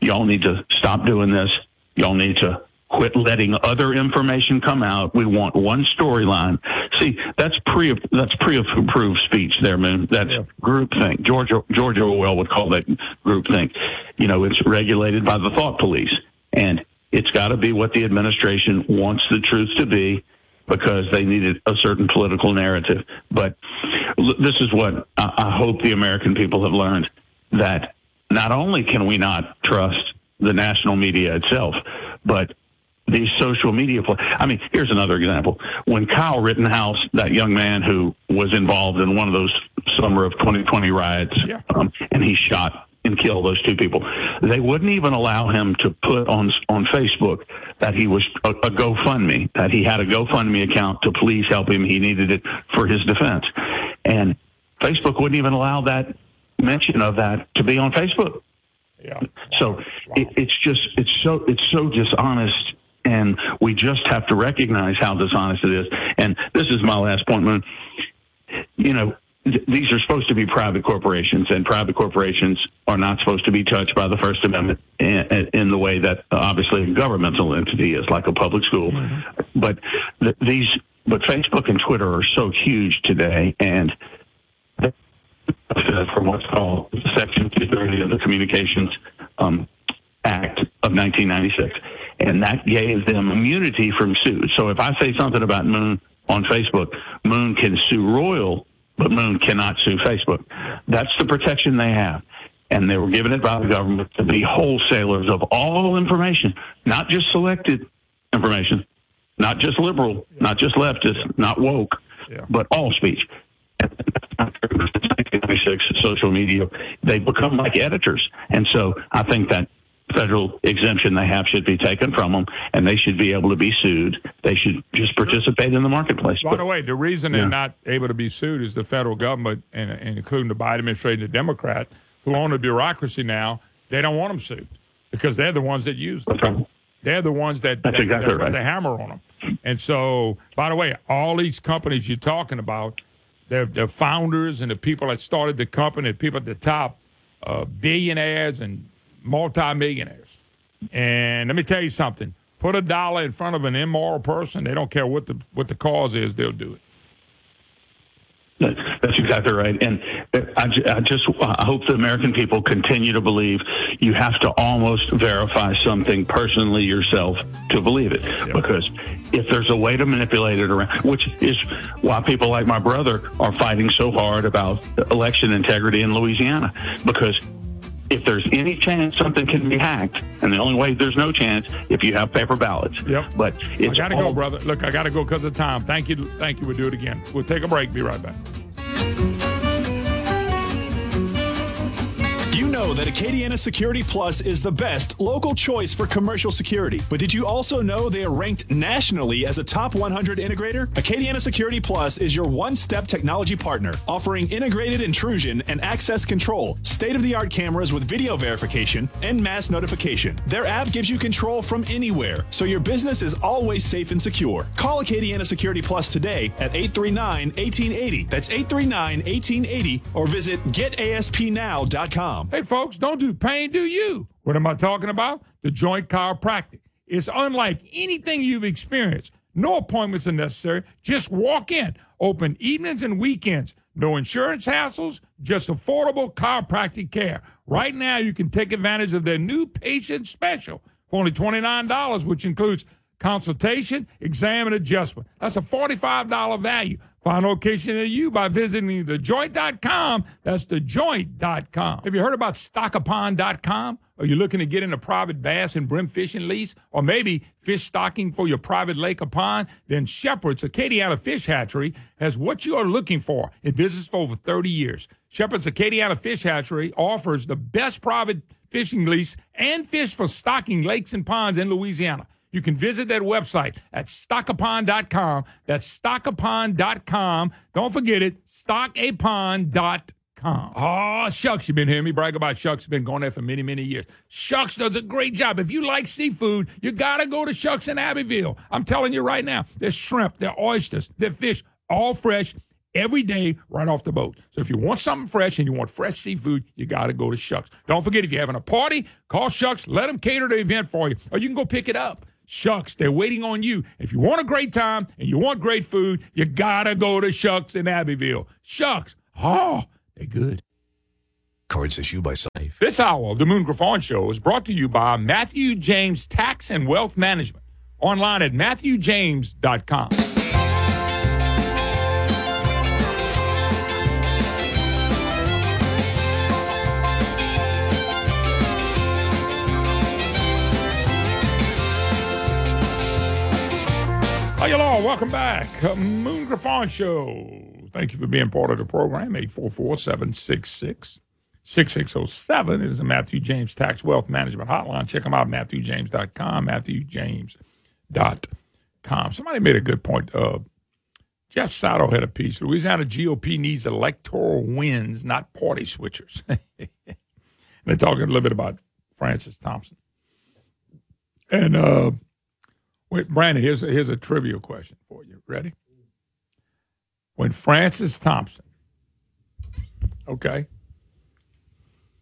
y'all need to stop doing this. Y'all need to quit letting other information come out. We want one storyline. See, that's pre that's pre-approved speech there, man. That's groupthink. George George Orwell would call that groupthink. You know, it's regulated by the thought police, and it's got to be what the administration wants the truth to be because they needed a certain political narrative. But this is what I hope the American people have learned that not only can we not trust the national media itself, but these social media. Pl- I mean, here's another example. When Kyle Rittenhouse, that young man who was involved in one of those summer of 2020 riots, um, and he shot and killed those two people, they wouldn't even allow him to put on on Facebook that he was a, a GoFundMe, that he had a GoFundMe account to please help him. He needed it for his defense, and Facebook wouldn't even allow that mention of that to be on Facebook. Yeah. So it, it's just it's so it's so dishonest, and we just have to recognize how dishonest it is. And this is my last point, Moon. You know, th- these are supposed to be private corporations, and private corporations are not supposed to be touched by the First Amendment in, in the way that uh, obviously a governmental entity is, like a public school. But th- these, but Facebook and Twitter are so huge today, and from what's called Section 230 of the Communications um, Act of 1996, and that gave them immunity from suit. So if I say something about Moon on Facebook, Moon can sue Royal, but Moon cannot sue Facebook. That's the protection they have. And they were given it by the government to be wholesalers of all information, not just selected information, not just liberal, not just leftist, not woke, but all speech. 1996 social media, they become like editors. And so I think that federal exemption they have should be taken from them and they should be able to be sued. They should just participate in the marketplace. By the way, the reason Yeah. they're not able to be sued is the federal government, and, and including the Biden administration, the Democrat, who own the bureaucracy now, they don't want them sued because they're the ones that use them. They're the ones that, That's that, exactly that put right. the hammer on them. And so, by the way, all these companies you're talking about, the the founders and the people that started the company, the people at the top, uh, billionaires and multimillionaires. And let me tell you something: put a dollar in front of an immoral person, they don't care what the what the cause is, they'll do it. That's exactly right. And I, I just I hope the American people continue to believe you have to almost verify something personally yourself to believe it. Because if there's a way to manipulate it around, which is why people like my brother are fighting so hard about election integrity in Louisiana. Because if there's any chance something can be hacked, and the only way there's no chance if you have paper ballots. Yep. But I gotta all- go, brother. Look, I gotta go because of time. Thank you, thank you. We'll do it again. We'll take a break. Be right back. Know that Acadiana Security Plus is the best local choice for commercial security. But did you also know they are ranked nationally as a top 100 integrator? Acadiana Security Plus is your one step technology partner, offering integrated intrusion and access control, state of the art cameras with video verification, and mass notification. Their app gives you control from anywhere, so your business is always safe and secure. Call Acadiana Security Plus today at 839 1880. That's 839 1880, or visit getaspnow.com. Hey, folks, don't do pain, do you? What am I talking about? The joint chiropractic. It's unlike anything you've experienced. No appointments are necessary. Just walk in. Open evenings and weekends. No insurance hassles, just affordable chiropractic care. Right now, you can take advantage of their new patient special for only $29, which includes consultation, exam, and adjustment. That's a $45 value. Find a location near you by visiting thejoint.com. That's thejoint.com. Have you heard about stockupon.com? Are you looking to get into private bass and brim fishing lease? Or maybe fish stocking for your private lake or pond? Then Shepherd's Acadiana Fish Hatchery has what you are looking for in business for over 30 years. Shepherd's Acadiana Fish Hatchery offers the best private fishing lease and fish for stocking lakes and ponds in Louisiana. You can visit that website at stockupon.com. That's stockupon.com. Don't forget it, stockupon.com. Oh, Shucks, you've been hearing me brag about Shucks. Been going there for many, many years. Shucks does a great job. If you like seafood, you got to go to Shucks in Abbeville. I'm telling you right now, there's shrimp, their oysters, their fish, all fresh every day right off the boat. So if you want something fresh and you want fresh seafood, you got to go to Shucks. Don't forget, if you're having a party, call Shucks. Let them cater the event for you, or you can go pick it up. Shucks, they're waiting on you. If you want a great time and you want great food, you got to go to Shucks in Abbeville. Shucks, oh, they're good. Cards issued by Safe. This hour of the Moon Griffon Show is brought to you by Matthew James Tax and Wealth Management. Online at matthewjames.com. Hi, y'all. Welcome back. Uh, Moon Griffon Show. Thank you for being part of the program. 844 766 6607 is a Matthew James Tax Wealth Management Hotline. Check them out, MatthewJames.com, MatthewJames.com. Somebody made a good point. Uh, Jeff Sadow had a piece. Louisiana GOP needs electoral wins, not party switchers. and they're talking a little bit about Francis Thompson. And uh, wait, Brandon, here's a, here's a trivial question for you. Ready? When Francis Thompson, okay,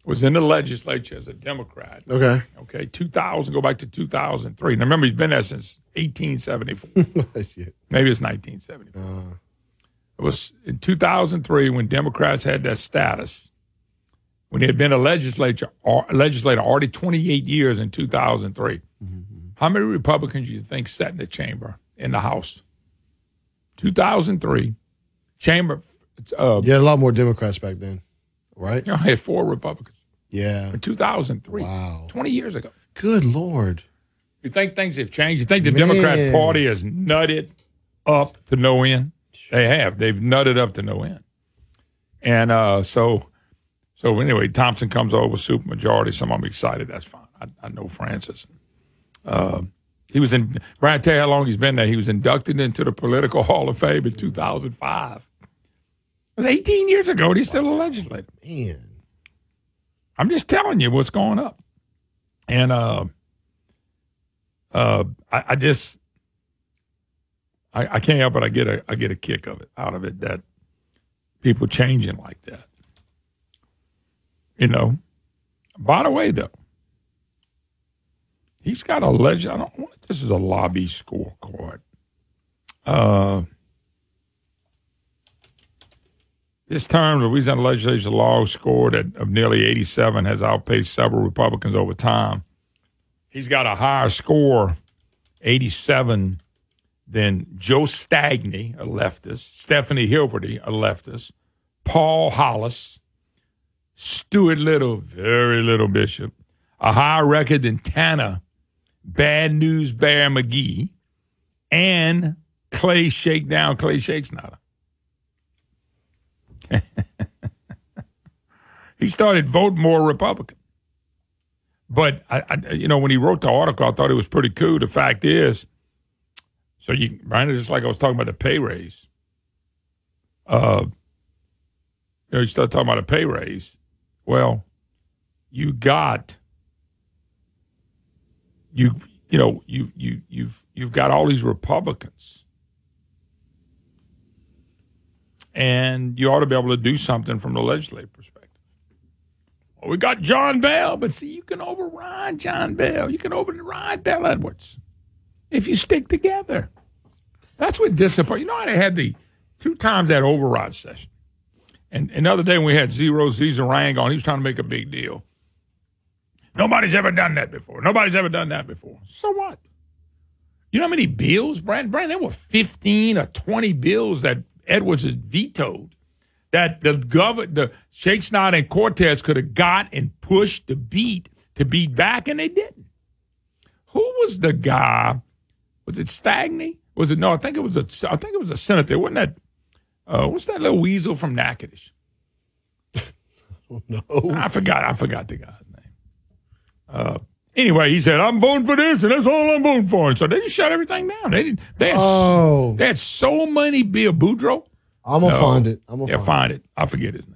was in the legislature as a Democrat. Okay. Okay, 2000, go back to 2003. Now remember, he's been there since 1874. Maybe it's 1974. Uh, It was in 2003 when Democrats had that status, when he had been a legislature or legislator already 28 years in 2003. How many Republicans do you think sat in the chamber in the House? 2003, chamber. Uh, yeah, a lot more Democrats back then, right? You know, I had four Republicans Yeah. in 2003. Wow. 20 years ago. Good Lord. You think things have changed? You think the Man. Democrat Party has nutted up to no end? They have. They've nutted up to no end. And uh, so, so anyway, Thompson comes over with supermajority. Some I'm excited. That's fine. I, I know Francis. Uh, he was in. Brian, tell you how long he's been there. He was inducted into the Political Hall of Fame in 2005. It was 18 years ago. And he's still a legislator. Man. I'm just telling you what's going up. And uh, uh, I, I just I, I can't help but I get a I get a kick of it out of it that people changing like that. You know. By the way, though, he's got a legend. I don't this is a lobby scorecard. Uh, this term, Louisiana legislature law scored at, of nearly 87 has outpaced several Republicans over time. He's got a higher score, 87, than Joe Stagni, a leftist, Stephanie Hilferty, a leftist, Paul Hollis, Stuart Little, very little bishop, a higher record than Tana, Bad News Bear Magee, and Clay Shakedown, Clay Shakes Nada. he started voting more Republican. But I, I, you know, when he wrote the article, I thought it was pretty cool. The fact is, so you, Brian, just like I was talking about the pay raise. Uh, you know, you start talking about a pay raise. Well, you got you, you know, you you you've you've got all these Republicans, and you ought to be able to do something from the legislative perspective. Well, we got John Bel, but see, you can override John Bel. You can override Bel Edwards if you stick together. That's what disappoints. You know I had the two times that override session. And another day we had Zero Zizarang on, he was trying to make a big deal. Nobody's ever done that before. Nobody's ever done that before. So what? You know how many bills, Brand? Brand, there were 15 or 20 bills that Edwards had vetoed that the government, the Shake Snod and Cortez could have got and pushed to beat to beat back, and they didn't. Who was the guy? Was it Stagni? Was it no? I think it was a. I think it was a senator. Wasn't that? Uh, what's that little weasel from Natchitoches? no, I forgot. I forgot the name. Uh, anyway, he said, "I'm voting for this, and that's all I'm voting for." And so they just shut everything down. They didn't. They had, Oh. they had so many bill. Boudreaux. I'm gonna find it. I'm gonna yeah, find find it. I forget his name.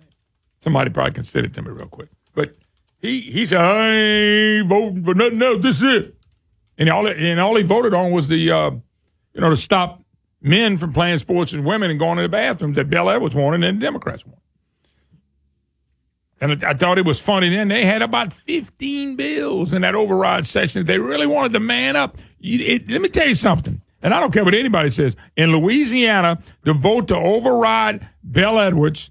Somebody probably can send it to me real quick. But he he said, "I ain't voting for nothing else. This is it." And all and all he voted on was the uh, you know to stop men from playing sports and women and going to the bathrooms that Bel Edwards wanted and the Democrats wanted. And I thought it was funny then. They had about 15 bills in that override session. They really wanted to man up. You- it- let me tell you something. And I don't care what anybody says. In Louisiana, the vote to override Bill Edwards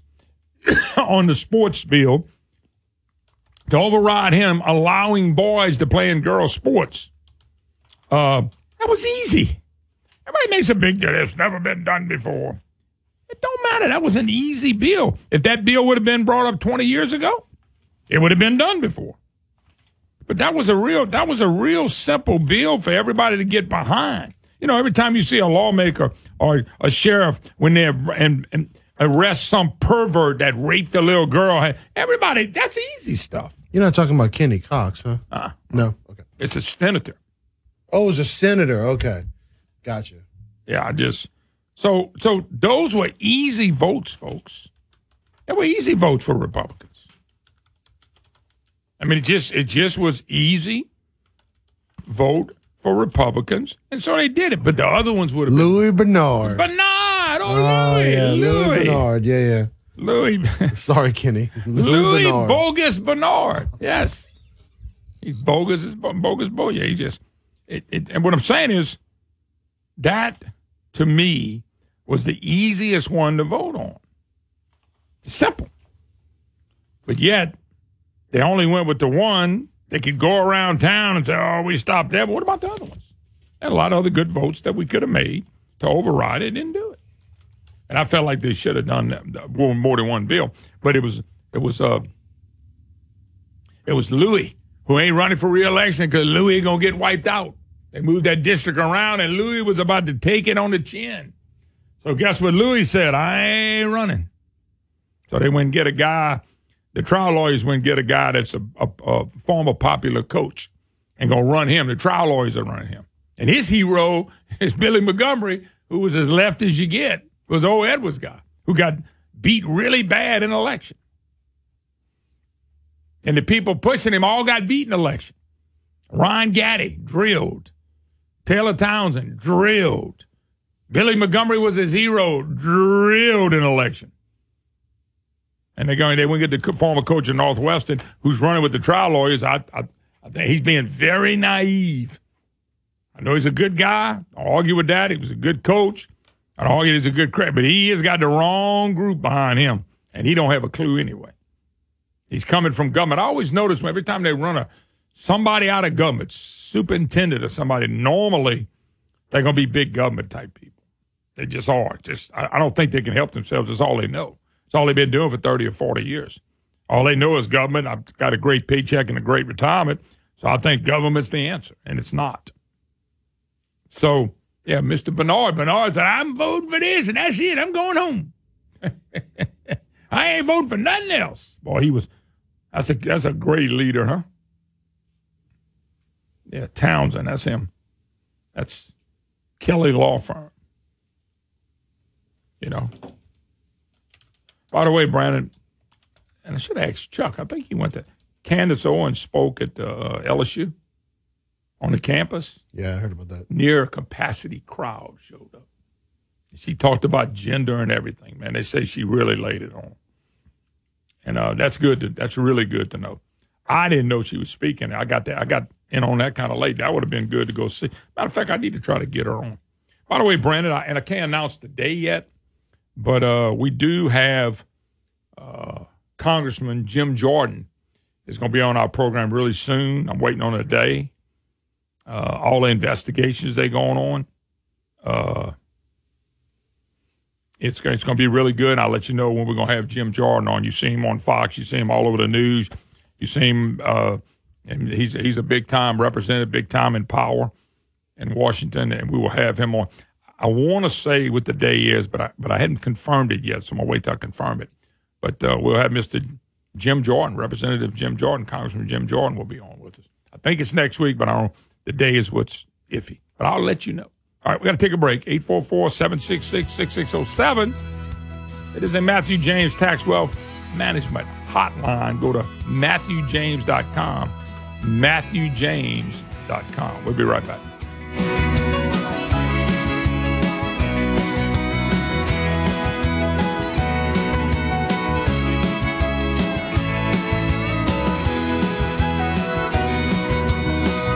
on the sports bill, to override him allowing boys to play in girls' sports, uh, that was easy. Everybody makes a big deal. It's never been done before. It don't matter. That was an easy bill. If that bill would have been brought up 20 years ago, it would have been done before. But that was a real that was a real simple bill for everybody to get behind. You know, every time you see a lawmaker or a sheriff when they and, and arrest some pervert that raped a little girl, everybody that's easy stuff. You're not talking about Kenny Cox, huh? Uh, no. Okay. It's a senator. Oh, it's a senator. Okay. Gotcha. Yeah, I just so so those were easy votes, folks. They were easy votes for Republicans. I mean, it just it just was easy vote for Republicans, and so they did it. But the other ones would have Louis Bernard. been Bernard. Oh, Oh, Louis, yeah, Louis, Louis, Bernard. Yeah, yeah. Louis, Sorry, Kenny. Louis, Louis Bernard. bogus Bernard. Yes, he's bogus. Is bogus boy. Yeah, he just. It, it, and what I'm saying is, that to me was the easiest one to vote on. Simple. But yet, they only went with the one. They could go around town and say, "Oh, we stopped that." But what about the other ones? And a lot of other good votes that we could have made to override it. Didn't do it. And I felt like they should have done more than one bill. But it was it was uh it was Louis who ain't running for reelection because Louis gonna get wiped out. They moved that district around, and Louis was about to take it on the chin. So guess what Louis said? I ain't running. So they went and get a guy. The trial lawyers went and get a guy that's a, a, a former popular coach and gonna run him. The trial lawyers are running him. And his hero is Billy Montgomery, who was as left as you get. Was old Edwards guy who got beat really bad in election. And the people pushing him all got beat in election. Ron Gaddy drilled. Taylor Townsend drilled. Billy Montgomery was his hero, drilled in election. And they're going, they went get the former coach of Northwestern who's running with the trial lawyers. I, I, I think he's being very naive. I know he's a good guy. I'll argue with that. He was a good coach. I'd argue he's a good credit, but he has got the wrong group behind him, and he don't have a clue anyway. He's coming from government. I always notice when every time they run a somebody out of government, superintendent or somebody, normally they're going to be big government type people. They just are. Just I, I don't think they can help themselves. It's all they know. It's all they've been doing for thirty or forty years. All they know is government. I've got a great paycheck and a great retirement, so I think government's the answer, and it's not. So yeah, Mr. Bernard, Bernard said, "I'm voting for this, and that's it. I'm going home. I ain't voting for nothing else." Boy, he was. That's a that's a great leader, huh? Yeah, Townsend. That's him. That's Kelly Law Firm. You know. By the way, Brandon, and I should ask Chuck. I think he went to Candace Owens spoke at uh, LSU on the campus. Yeah, I heard about that. Near capacity crowd showed up. She talked about gender and everything. Man, they say she really laid it on. And uh, that's good. To, that's really good to know. I didn't know she was speaking. I got that. I got in on that kind of late. That would have been good to go see. Matter of fact, I need to try to get her on. By the way, Brandon, I, and I can't announce the day yet, but uh, we do have uh, Congressman Jim Jordan is going to be on our program really soon. I'm waiting on a day. Uh, all the investigations they going on. Uh, it's it's going to be really good. I'll let you know when we're going to have Jim Jordan on. You see him on Fox. You see him all over the news. You see him. And he's he's a big time representative, big time in power in Washington, and we will have him on. I want to say what the day is, but I but I hadn't confirmed it yet, so I'm gonna wait till I confirm it. But uh, we'll have Mr. Jim Jordan, Representative Jim Jordan, Congressman Jim Jordan, will be on with us. I think it's next week, but I don't. The day is what's iffy, but I'll let you know. All right, we got to take a break. 844-766-6607. It is a Matthew James Tax Wealth Management hotline. Go to matthewjames.com. MatthewJames.com. We'll be right back.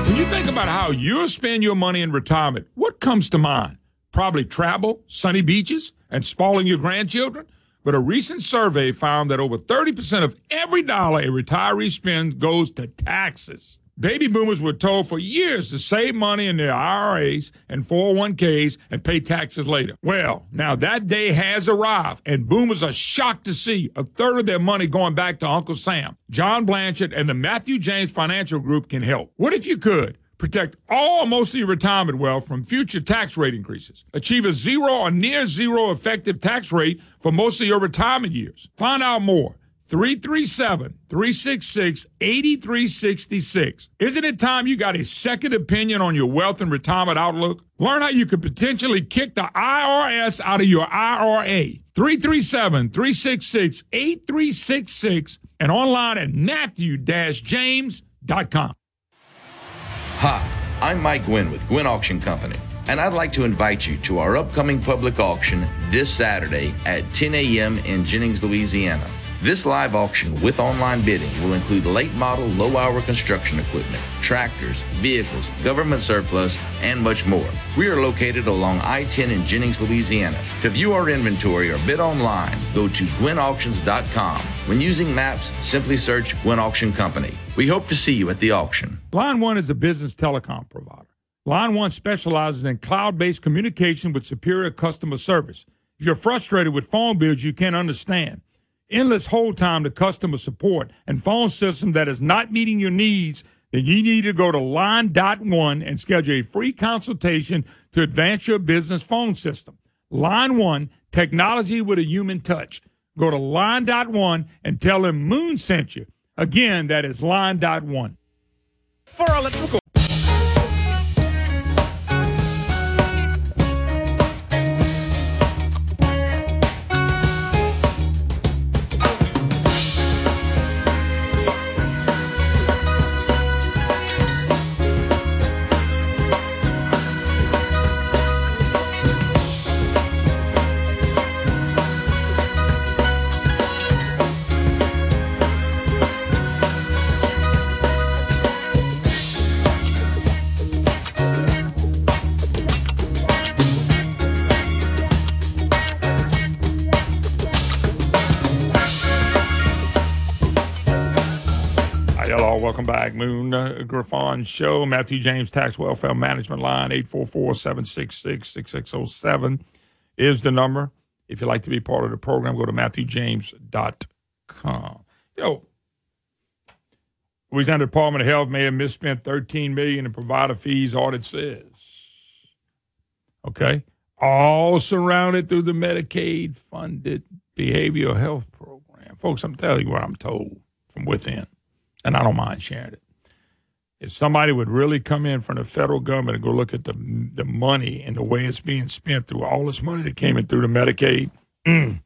When you think about how you'll spend your money in retirement, what comes to mind? Probably travel, sunny beaches, and spoiling your grandchildren? But a recent survey found that over 30% of every dollar a retiree spends goes to taxes. Baby boomers were told for years to save money in their IRAs and 401ks and pay taxes later. Well, now that day has arrived, and boomers are shocked to see a third of their money going back to Uncle Sam. John Blanchard and the Matthew James Financial Group can help. What if you could? Protect all most of your retirement wealth from future tax rate increases. Achieve a zero or near zero effective tax rate for most of your retirement years. Find out more. 337 366 8366. Isn't it time you got a second opinion on your wealth and retirement outlook? Learn how you could potentially kick the IRS out of your IRA. 337 366 8366 and online at matthew-james.com. Hi, I'm Mike Gwynn with Gwynn Auction Company, and I'd like to invite you to our upcoming public auction this Saturday at 10 a.m. in Jennings, Louisiana. This live auction with online bidding will include late model, low hour construction equipment, tractors, vehicles, government surplus, and much more. We are located along I 10 in Jennings, Louisiana. To view our inventory or bid online, go to gwynnauctions.com. When using maps, simply search Gwynn Auction Company. We hope to see you at the auction. Line One is a business telecom provider. Line One specializes in cloud based communication with superior customer service. If you're frustrated with phone bills you can't understand, endless hold time to customer support, and phone system that is not meeting your needs, then you need to go to Line.one and schedule a free consultation to advance your business phone system. Line One, technology with a human touch. Go to Line.one and tell them Moon sent you. Again, that is Line.one. For electrical. Back. Moon uh, Griffon Show, Matthew James Tax Welfare Management Line, 844-766-6607 is the number. If you'd like to be part of the program, go to matthewjames.com. You know, Louisiana Department of Health may have misspent 13 million in provider fees, audit says. Okay? All surrounded through the Medicaid-funded behavioral health program. Folks, I'm telling you what I'm told from within and I don't mind sharing it. If somebody would really come in from the federal government and go look at the the money and the way it's being spent through all this money that came in through the Medicaid,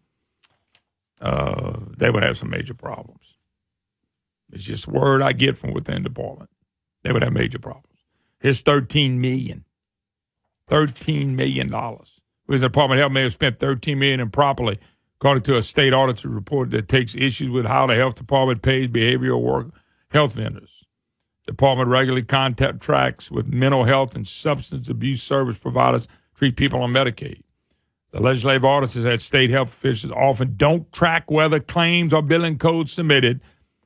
uh, they would have some major problems. It's just word I get from within the department. They would have major problems. Here's thirteen million. Thirteen million dollars. Because the Department of Health may have spent thirteen million improperly, according to a state auditor report that takes issues with how the health department pays behavioral work health vendors. Department regularly contact tracks with mental health and substance abuse service providers treat people on Medicaid. The legislative auditors at state health officials often don't track whether claims or billing codes submitted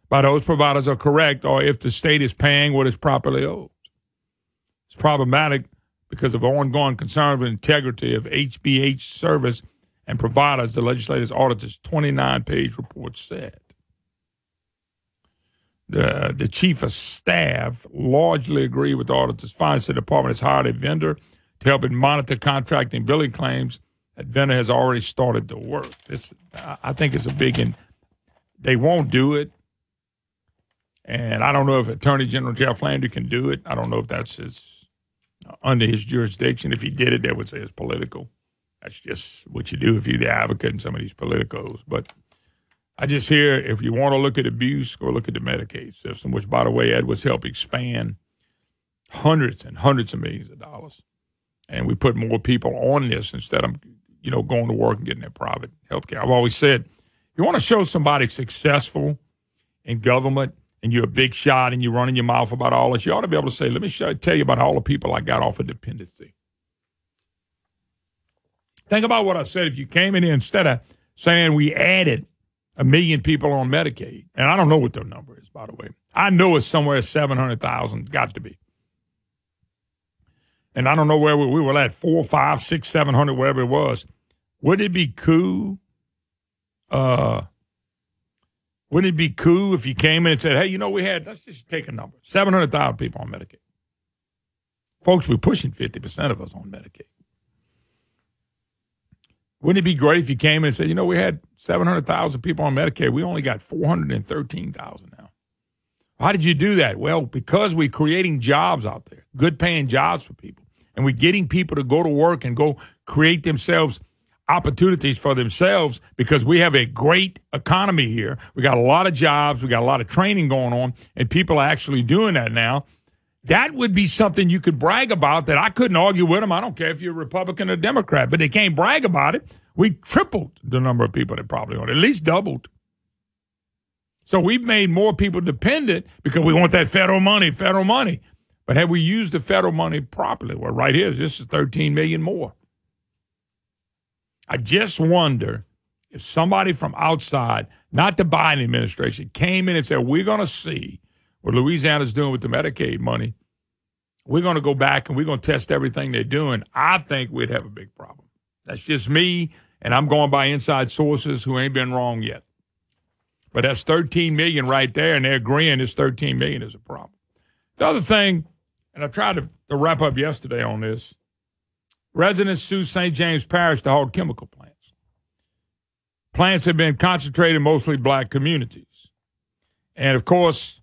by those providers are correct or if the state is paying what is properly owed. It's problematic because of ongoing concerns with integrity of HBH service and providers, the legislative auditor's 29 page report said. The, the chief of staff largely agreed with the auditor's findings. The department has hired a vendor to help it monitor contracting and billing claims. That vendor has already started to work. It's, I think it's a big, in, they won't do it. And I don't know if Attorney General Jeff Landry can do it. I don't know if that's his uh, under his jurisdiction. If he did it, they would say it's political. That's just what you do if you're the advocate in some of these politicos. But I just hear if you want to look at abuse, go look at the Medicaid system, which, by the way, Edwards helped expand hundreds and hundreds of millions of dollars. And we put more people on this instead of, you know, going to work and getting their private health care. I've always said, if you want to show somebody successful in government and you're a big shot and you're running your mouth about all this, you ought to be able to say, let me show, tell you about all the people I got off of dependency. Think about what I said. If you came in here instead of saying we added a million people on Medicaid, and I don't know what their number is, by the way. I know it's somewhere 700,000, got to be. And I don't know where we, we were at, four, five, six, seven hundred, wherever it was. Would it be cool? Uh, wouldn't it be cool if you came in and said, hey, you know, we had, let's just take a number 700,000 people on Medicaid. Folks, we're pushing 50% of us on Medicaid. Wouldn't it be great if you came and said, you know, we had 700,000 people on Medicaid. We only got 413,000 now. How did you do that? Well, because we're creating jobs out there, good paying jobs for people, and we're getting people to go to work and go create themselves opportunities for themselves because we have a great economy here. We got a lot of jobs, we got a lot of training going on, and people are actually doing that now. That would be something you could brag about that I couldn't argue with them. I don't care if you're a Republican or Democrat, but they can't brag about it. We tripled the number of people that probably on, at least doubled. So we've made more people dependent because we want that federal money, federal money. But have we used the federal money properly? Well, right here, this is 13 million more. I just wonder if somebody from outside, not the Biden administration, came in and said, We're going to see what Louisiana's doing with the Medicaid money. We're going to go back and we're going to test everything they're doing. I think we'd have a big problem. That's just me, and I'm going by inside sources who ain't been wrong yet. But that's 13 million right there, and they're agreeing this 13 million is a problem. The other thing, and I tried to, to wrap up yesterday on this residents sue St. James Parish to hold chemical plants. Plants have been concentrated mostly black communities. And of course,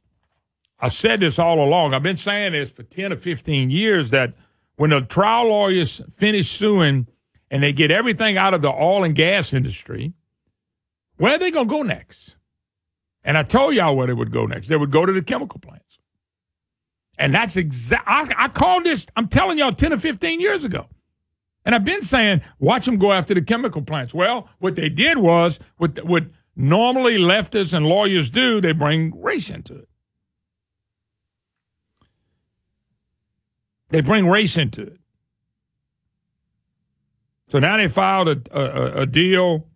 I've said this all along. I've been saying this for 10 or 15 years that when the trial lawyers finish suing and they get everything out of the oil and gas industry, where are they going to go next? And I told y'all where they would go next. They would go to the chemical plants. And that's exact. I, I called this, I'm telling y'all 10 or 15 years ago. And I've been saying, watch them go after the chemical plants. Well, what they did was, what, what normally leftists and lawyers do, they bring race into it. They bring race into it. So now they filed a, a, a deal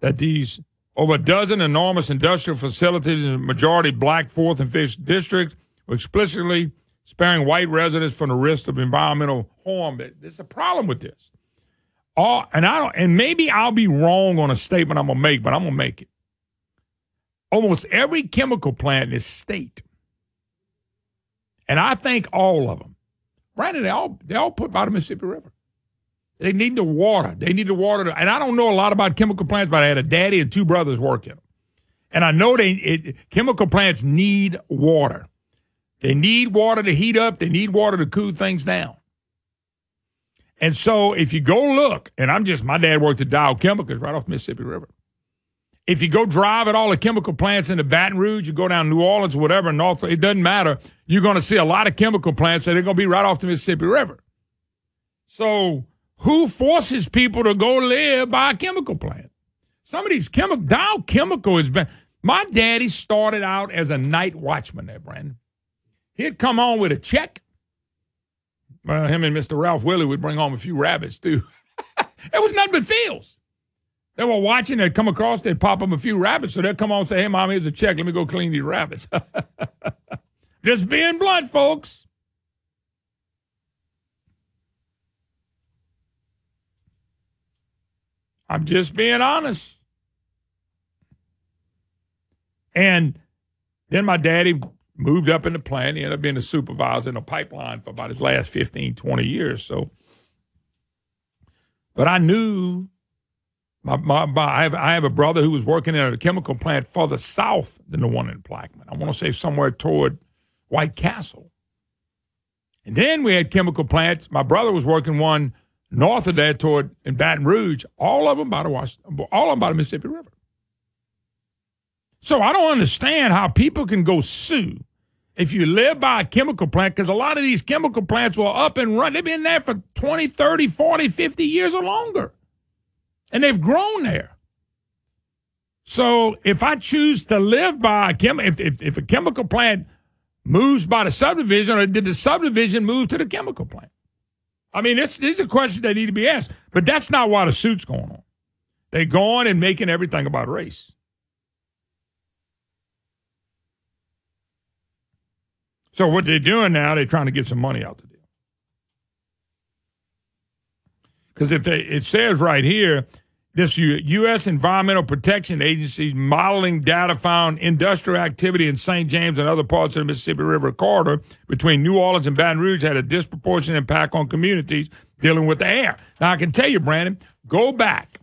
that these over a dozen enormous industrial facilities in the majority black fourth and fifth districts were explicitly sparing white residents from the risk of environmental harm. There's a problem with this. All, and I don't, and maybe I'll be wrong on a statement I'm gonna make, but I'm gonna make it. Almost every chemical plant in this state, and I think all of them, Brandon, they all they all put by the Mississippi River. They need the water. They need the water. To, and I don't know a lot about chemical plants, but I had a daddy and two brothers working them. And I know they it, chemical plants need water. They need water to heat up. They need water to cool things down. And so if you go look, and I'm just my dad worked at Dow Chemicals right off Mississippi River. If you go drive at all the chemical plants in the Baton Rouge, you go down New Orleans, whatever, North, it doesn't matter. You're going to see a lot of chemical plants that are going to be right off the Mississippi River. So who forces people to go live by a chemical plant? Some of these chemical Dow Chemical has been. My daddy started out as a night watchman there, Brandon. He'd come on with a check. Well, him and Mr. Ralph Willie would bring home a few rabbits too. it was nothing but fields. They were watching, they'd come across, they'd pop them a few rabbits. So they'd come on and say, Hey, mom, here's a check. Let me go clean these rabbits. Just being blunt, folks. I'm just being honest. And then my daddy moved up in the plant. He ended up being a supervisor in a pipeline for about his last 15, 20 years. So, but I knew my, my, my I, have, I have a brother who was working in a chemical plant further south than the one in Plaquemine. I want to say somewhere toward White Castle. And then we had chemical plants. My brother was working one north of that toward in Baton Rouge, all of them by the Was- all of them by the Mississippi River. So I don't understand how people can go sue if you live by a chemical plant because a lot of these chemical plants were up and run. They've been there for 20, 30, 40, 50 years or longer. And they've grown there. So if I choose to live by a chem, if, if, if a chemical plant moves by the subdivision, or did the subdivision move to the chemical plant? I mean, it's, these are questions that need to be asked. But that's not why the suit's going on. They're going and making everything about race. So what they're doing now, they're trying to get some money out the deal. Because if they, it says right here, this U.S. Environmental Protection Agency modeling data found industrial activity in St. James and other parts of the Mississippi River corridor between New Orleans and Baton Rouge had a disproportionate impact on communities dealing with the air. Now I can tell you, Brandon, go back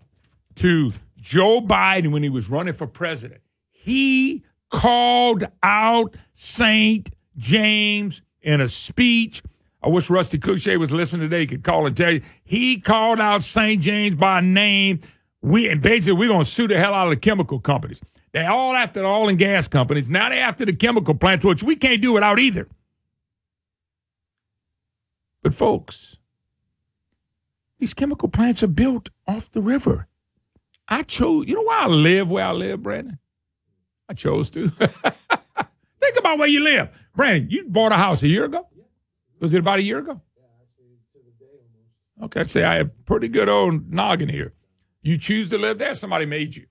to Joe Biden when he was running for president. He called out St. James in a speech. I wish Rusty Cliche was listening today. He could call and tell you. He called out St. James by name. We and basically we're gonna sue the hell out of the chemical companies. They're all after the oil and gas companies. Now they're after the chemical plants, which we can't do without either. But folks, these chemical plants are built off the river. I chose. You know why I live where I live, Brandon? I chose to. Think about where you live. Brandon, you bought a house a year ago? Was it about a year ago? Okay, say I have pretty good old noggin here. You choose to live there, somebody made you.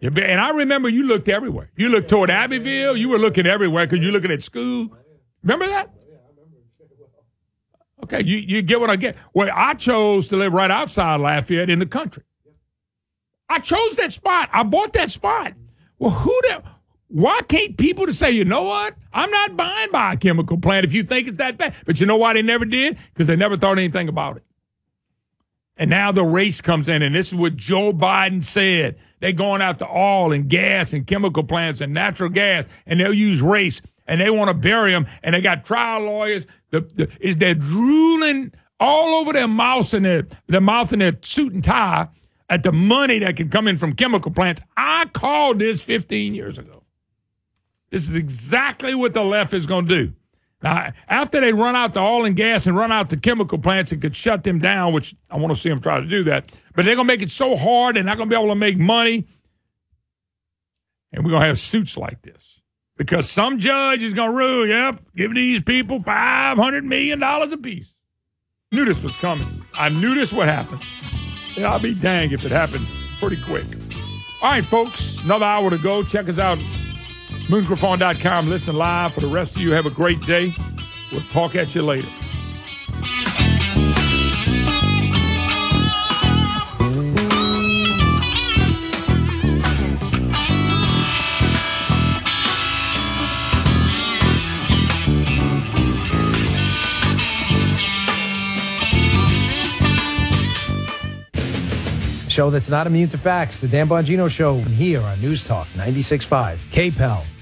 You And I remember you looked everywhere. You looked toward Abbeville, you were looking everywhere because you're looking at school. Remember that? Okay, you, you get what I get. Well, I chose to live right outside Lafayette in the country. I chose that spot. I bought that spot. Well, who the why can't people to say, you know what? I'm not buying by a chemical plant if you think it's that bad. But you know why they never did? Because they never thought anything about it. And now the race comes in, and this is what Joe Biden said. They're going after oil and gas and chemical plants and natural gas, and they'll use race, and they want to bury them, and they got trial lawyers. The, the, is they're drooling all over their mouths and their, their mouth and their suit and tie at the money that can come in from chemical plants. I called this 15 years ago. This is exactly what the left is going to do. Now, after they run out the oil and gas and run out the chemical plants and could shut them down, which I want to see them try to do that, but they're going to make it so hard they're not going to be able to make money. And we're going to have suits like this because some judge is going to rule, yep, give these people $500 million apiece. Knew this was coming. I knew this would happen. And I'll be dang if it happened pretty quick. All right, folks, another hour to go. Check us out Moongriffon.com. Listen live. For the rest of you, have a great day. We'll talk at you later. Show that's not immune to facts. The Dan Bongino Show here on News Talk 96.5. KPEL.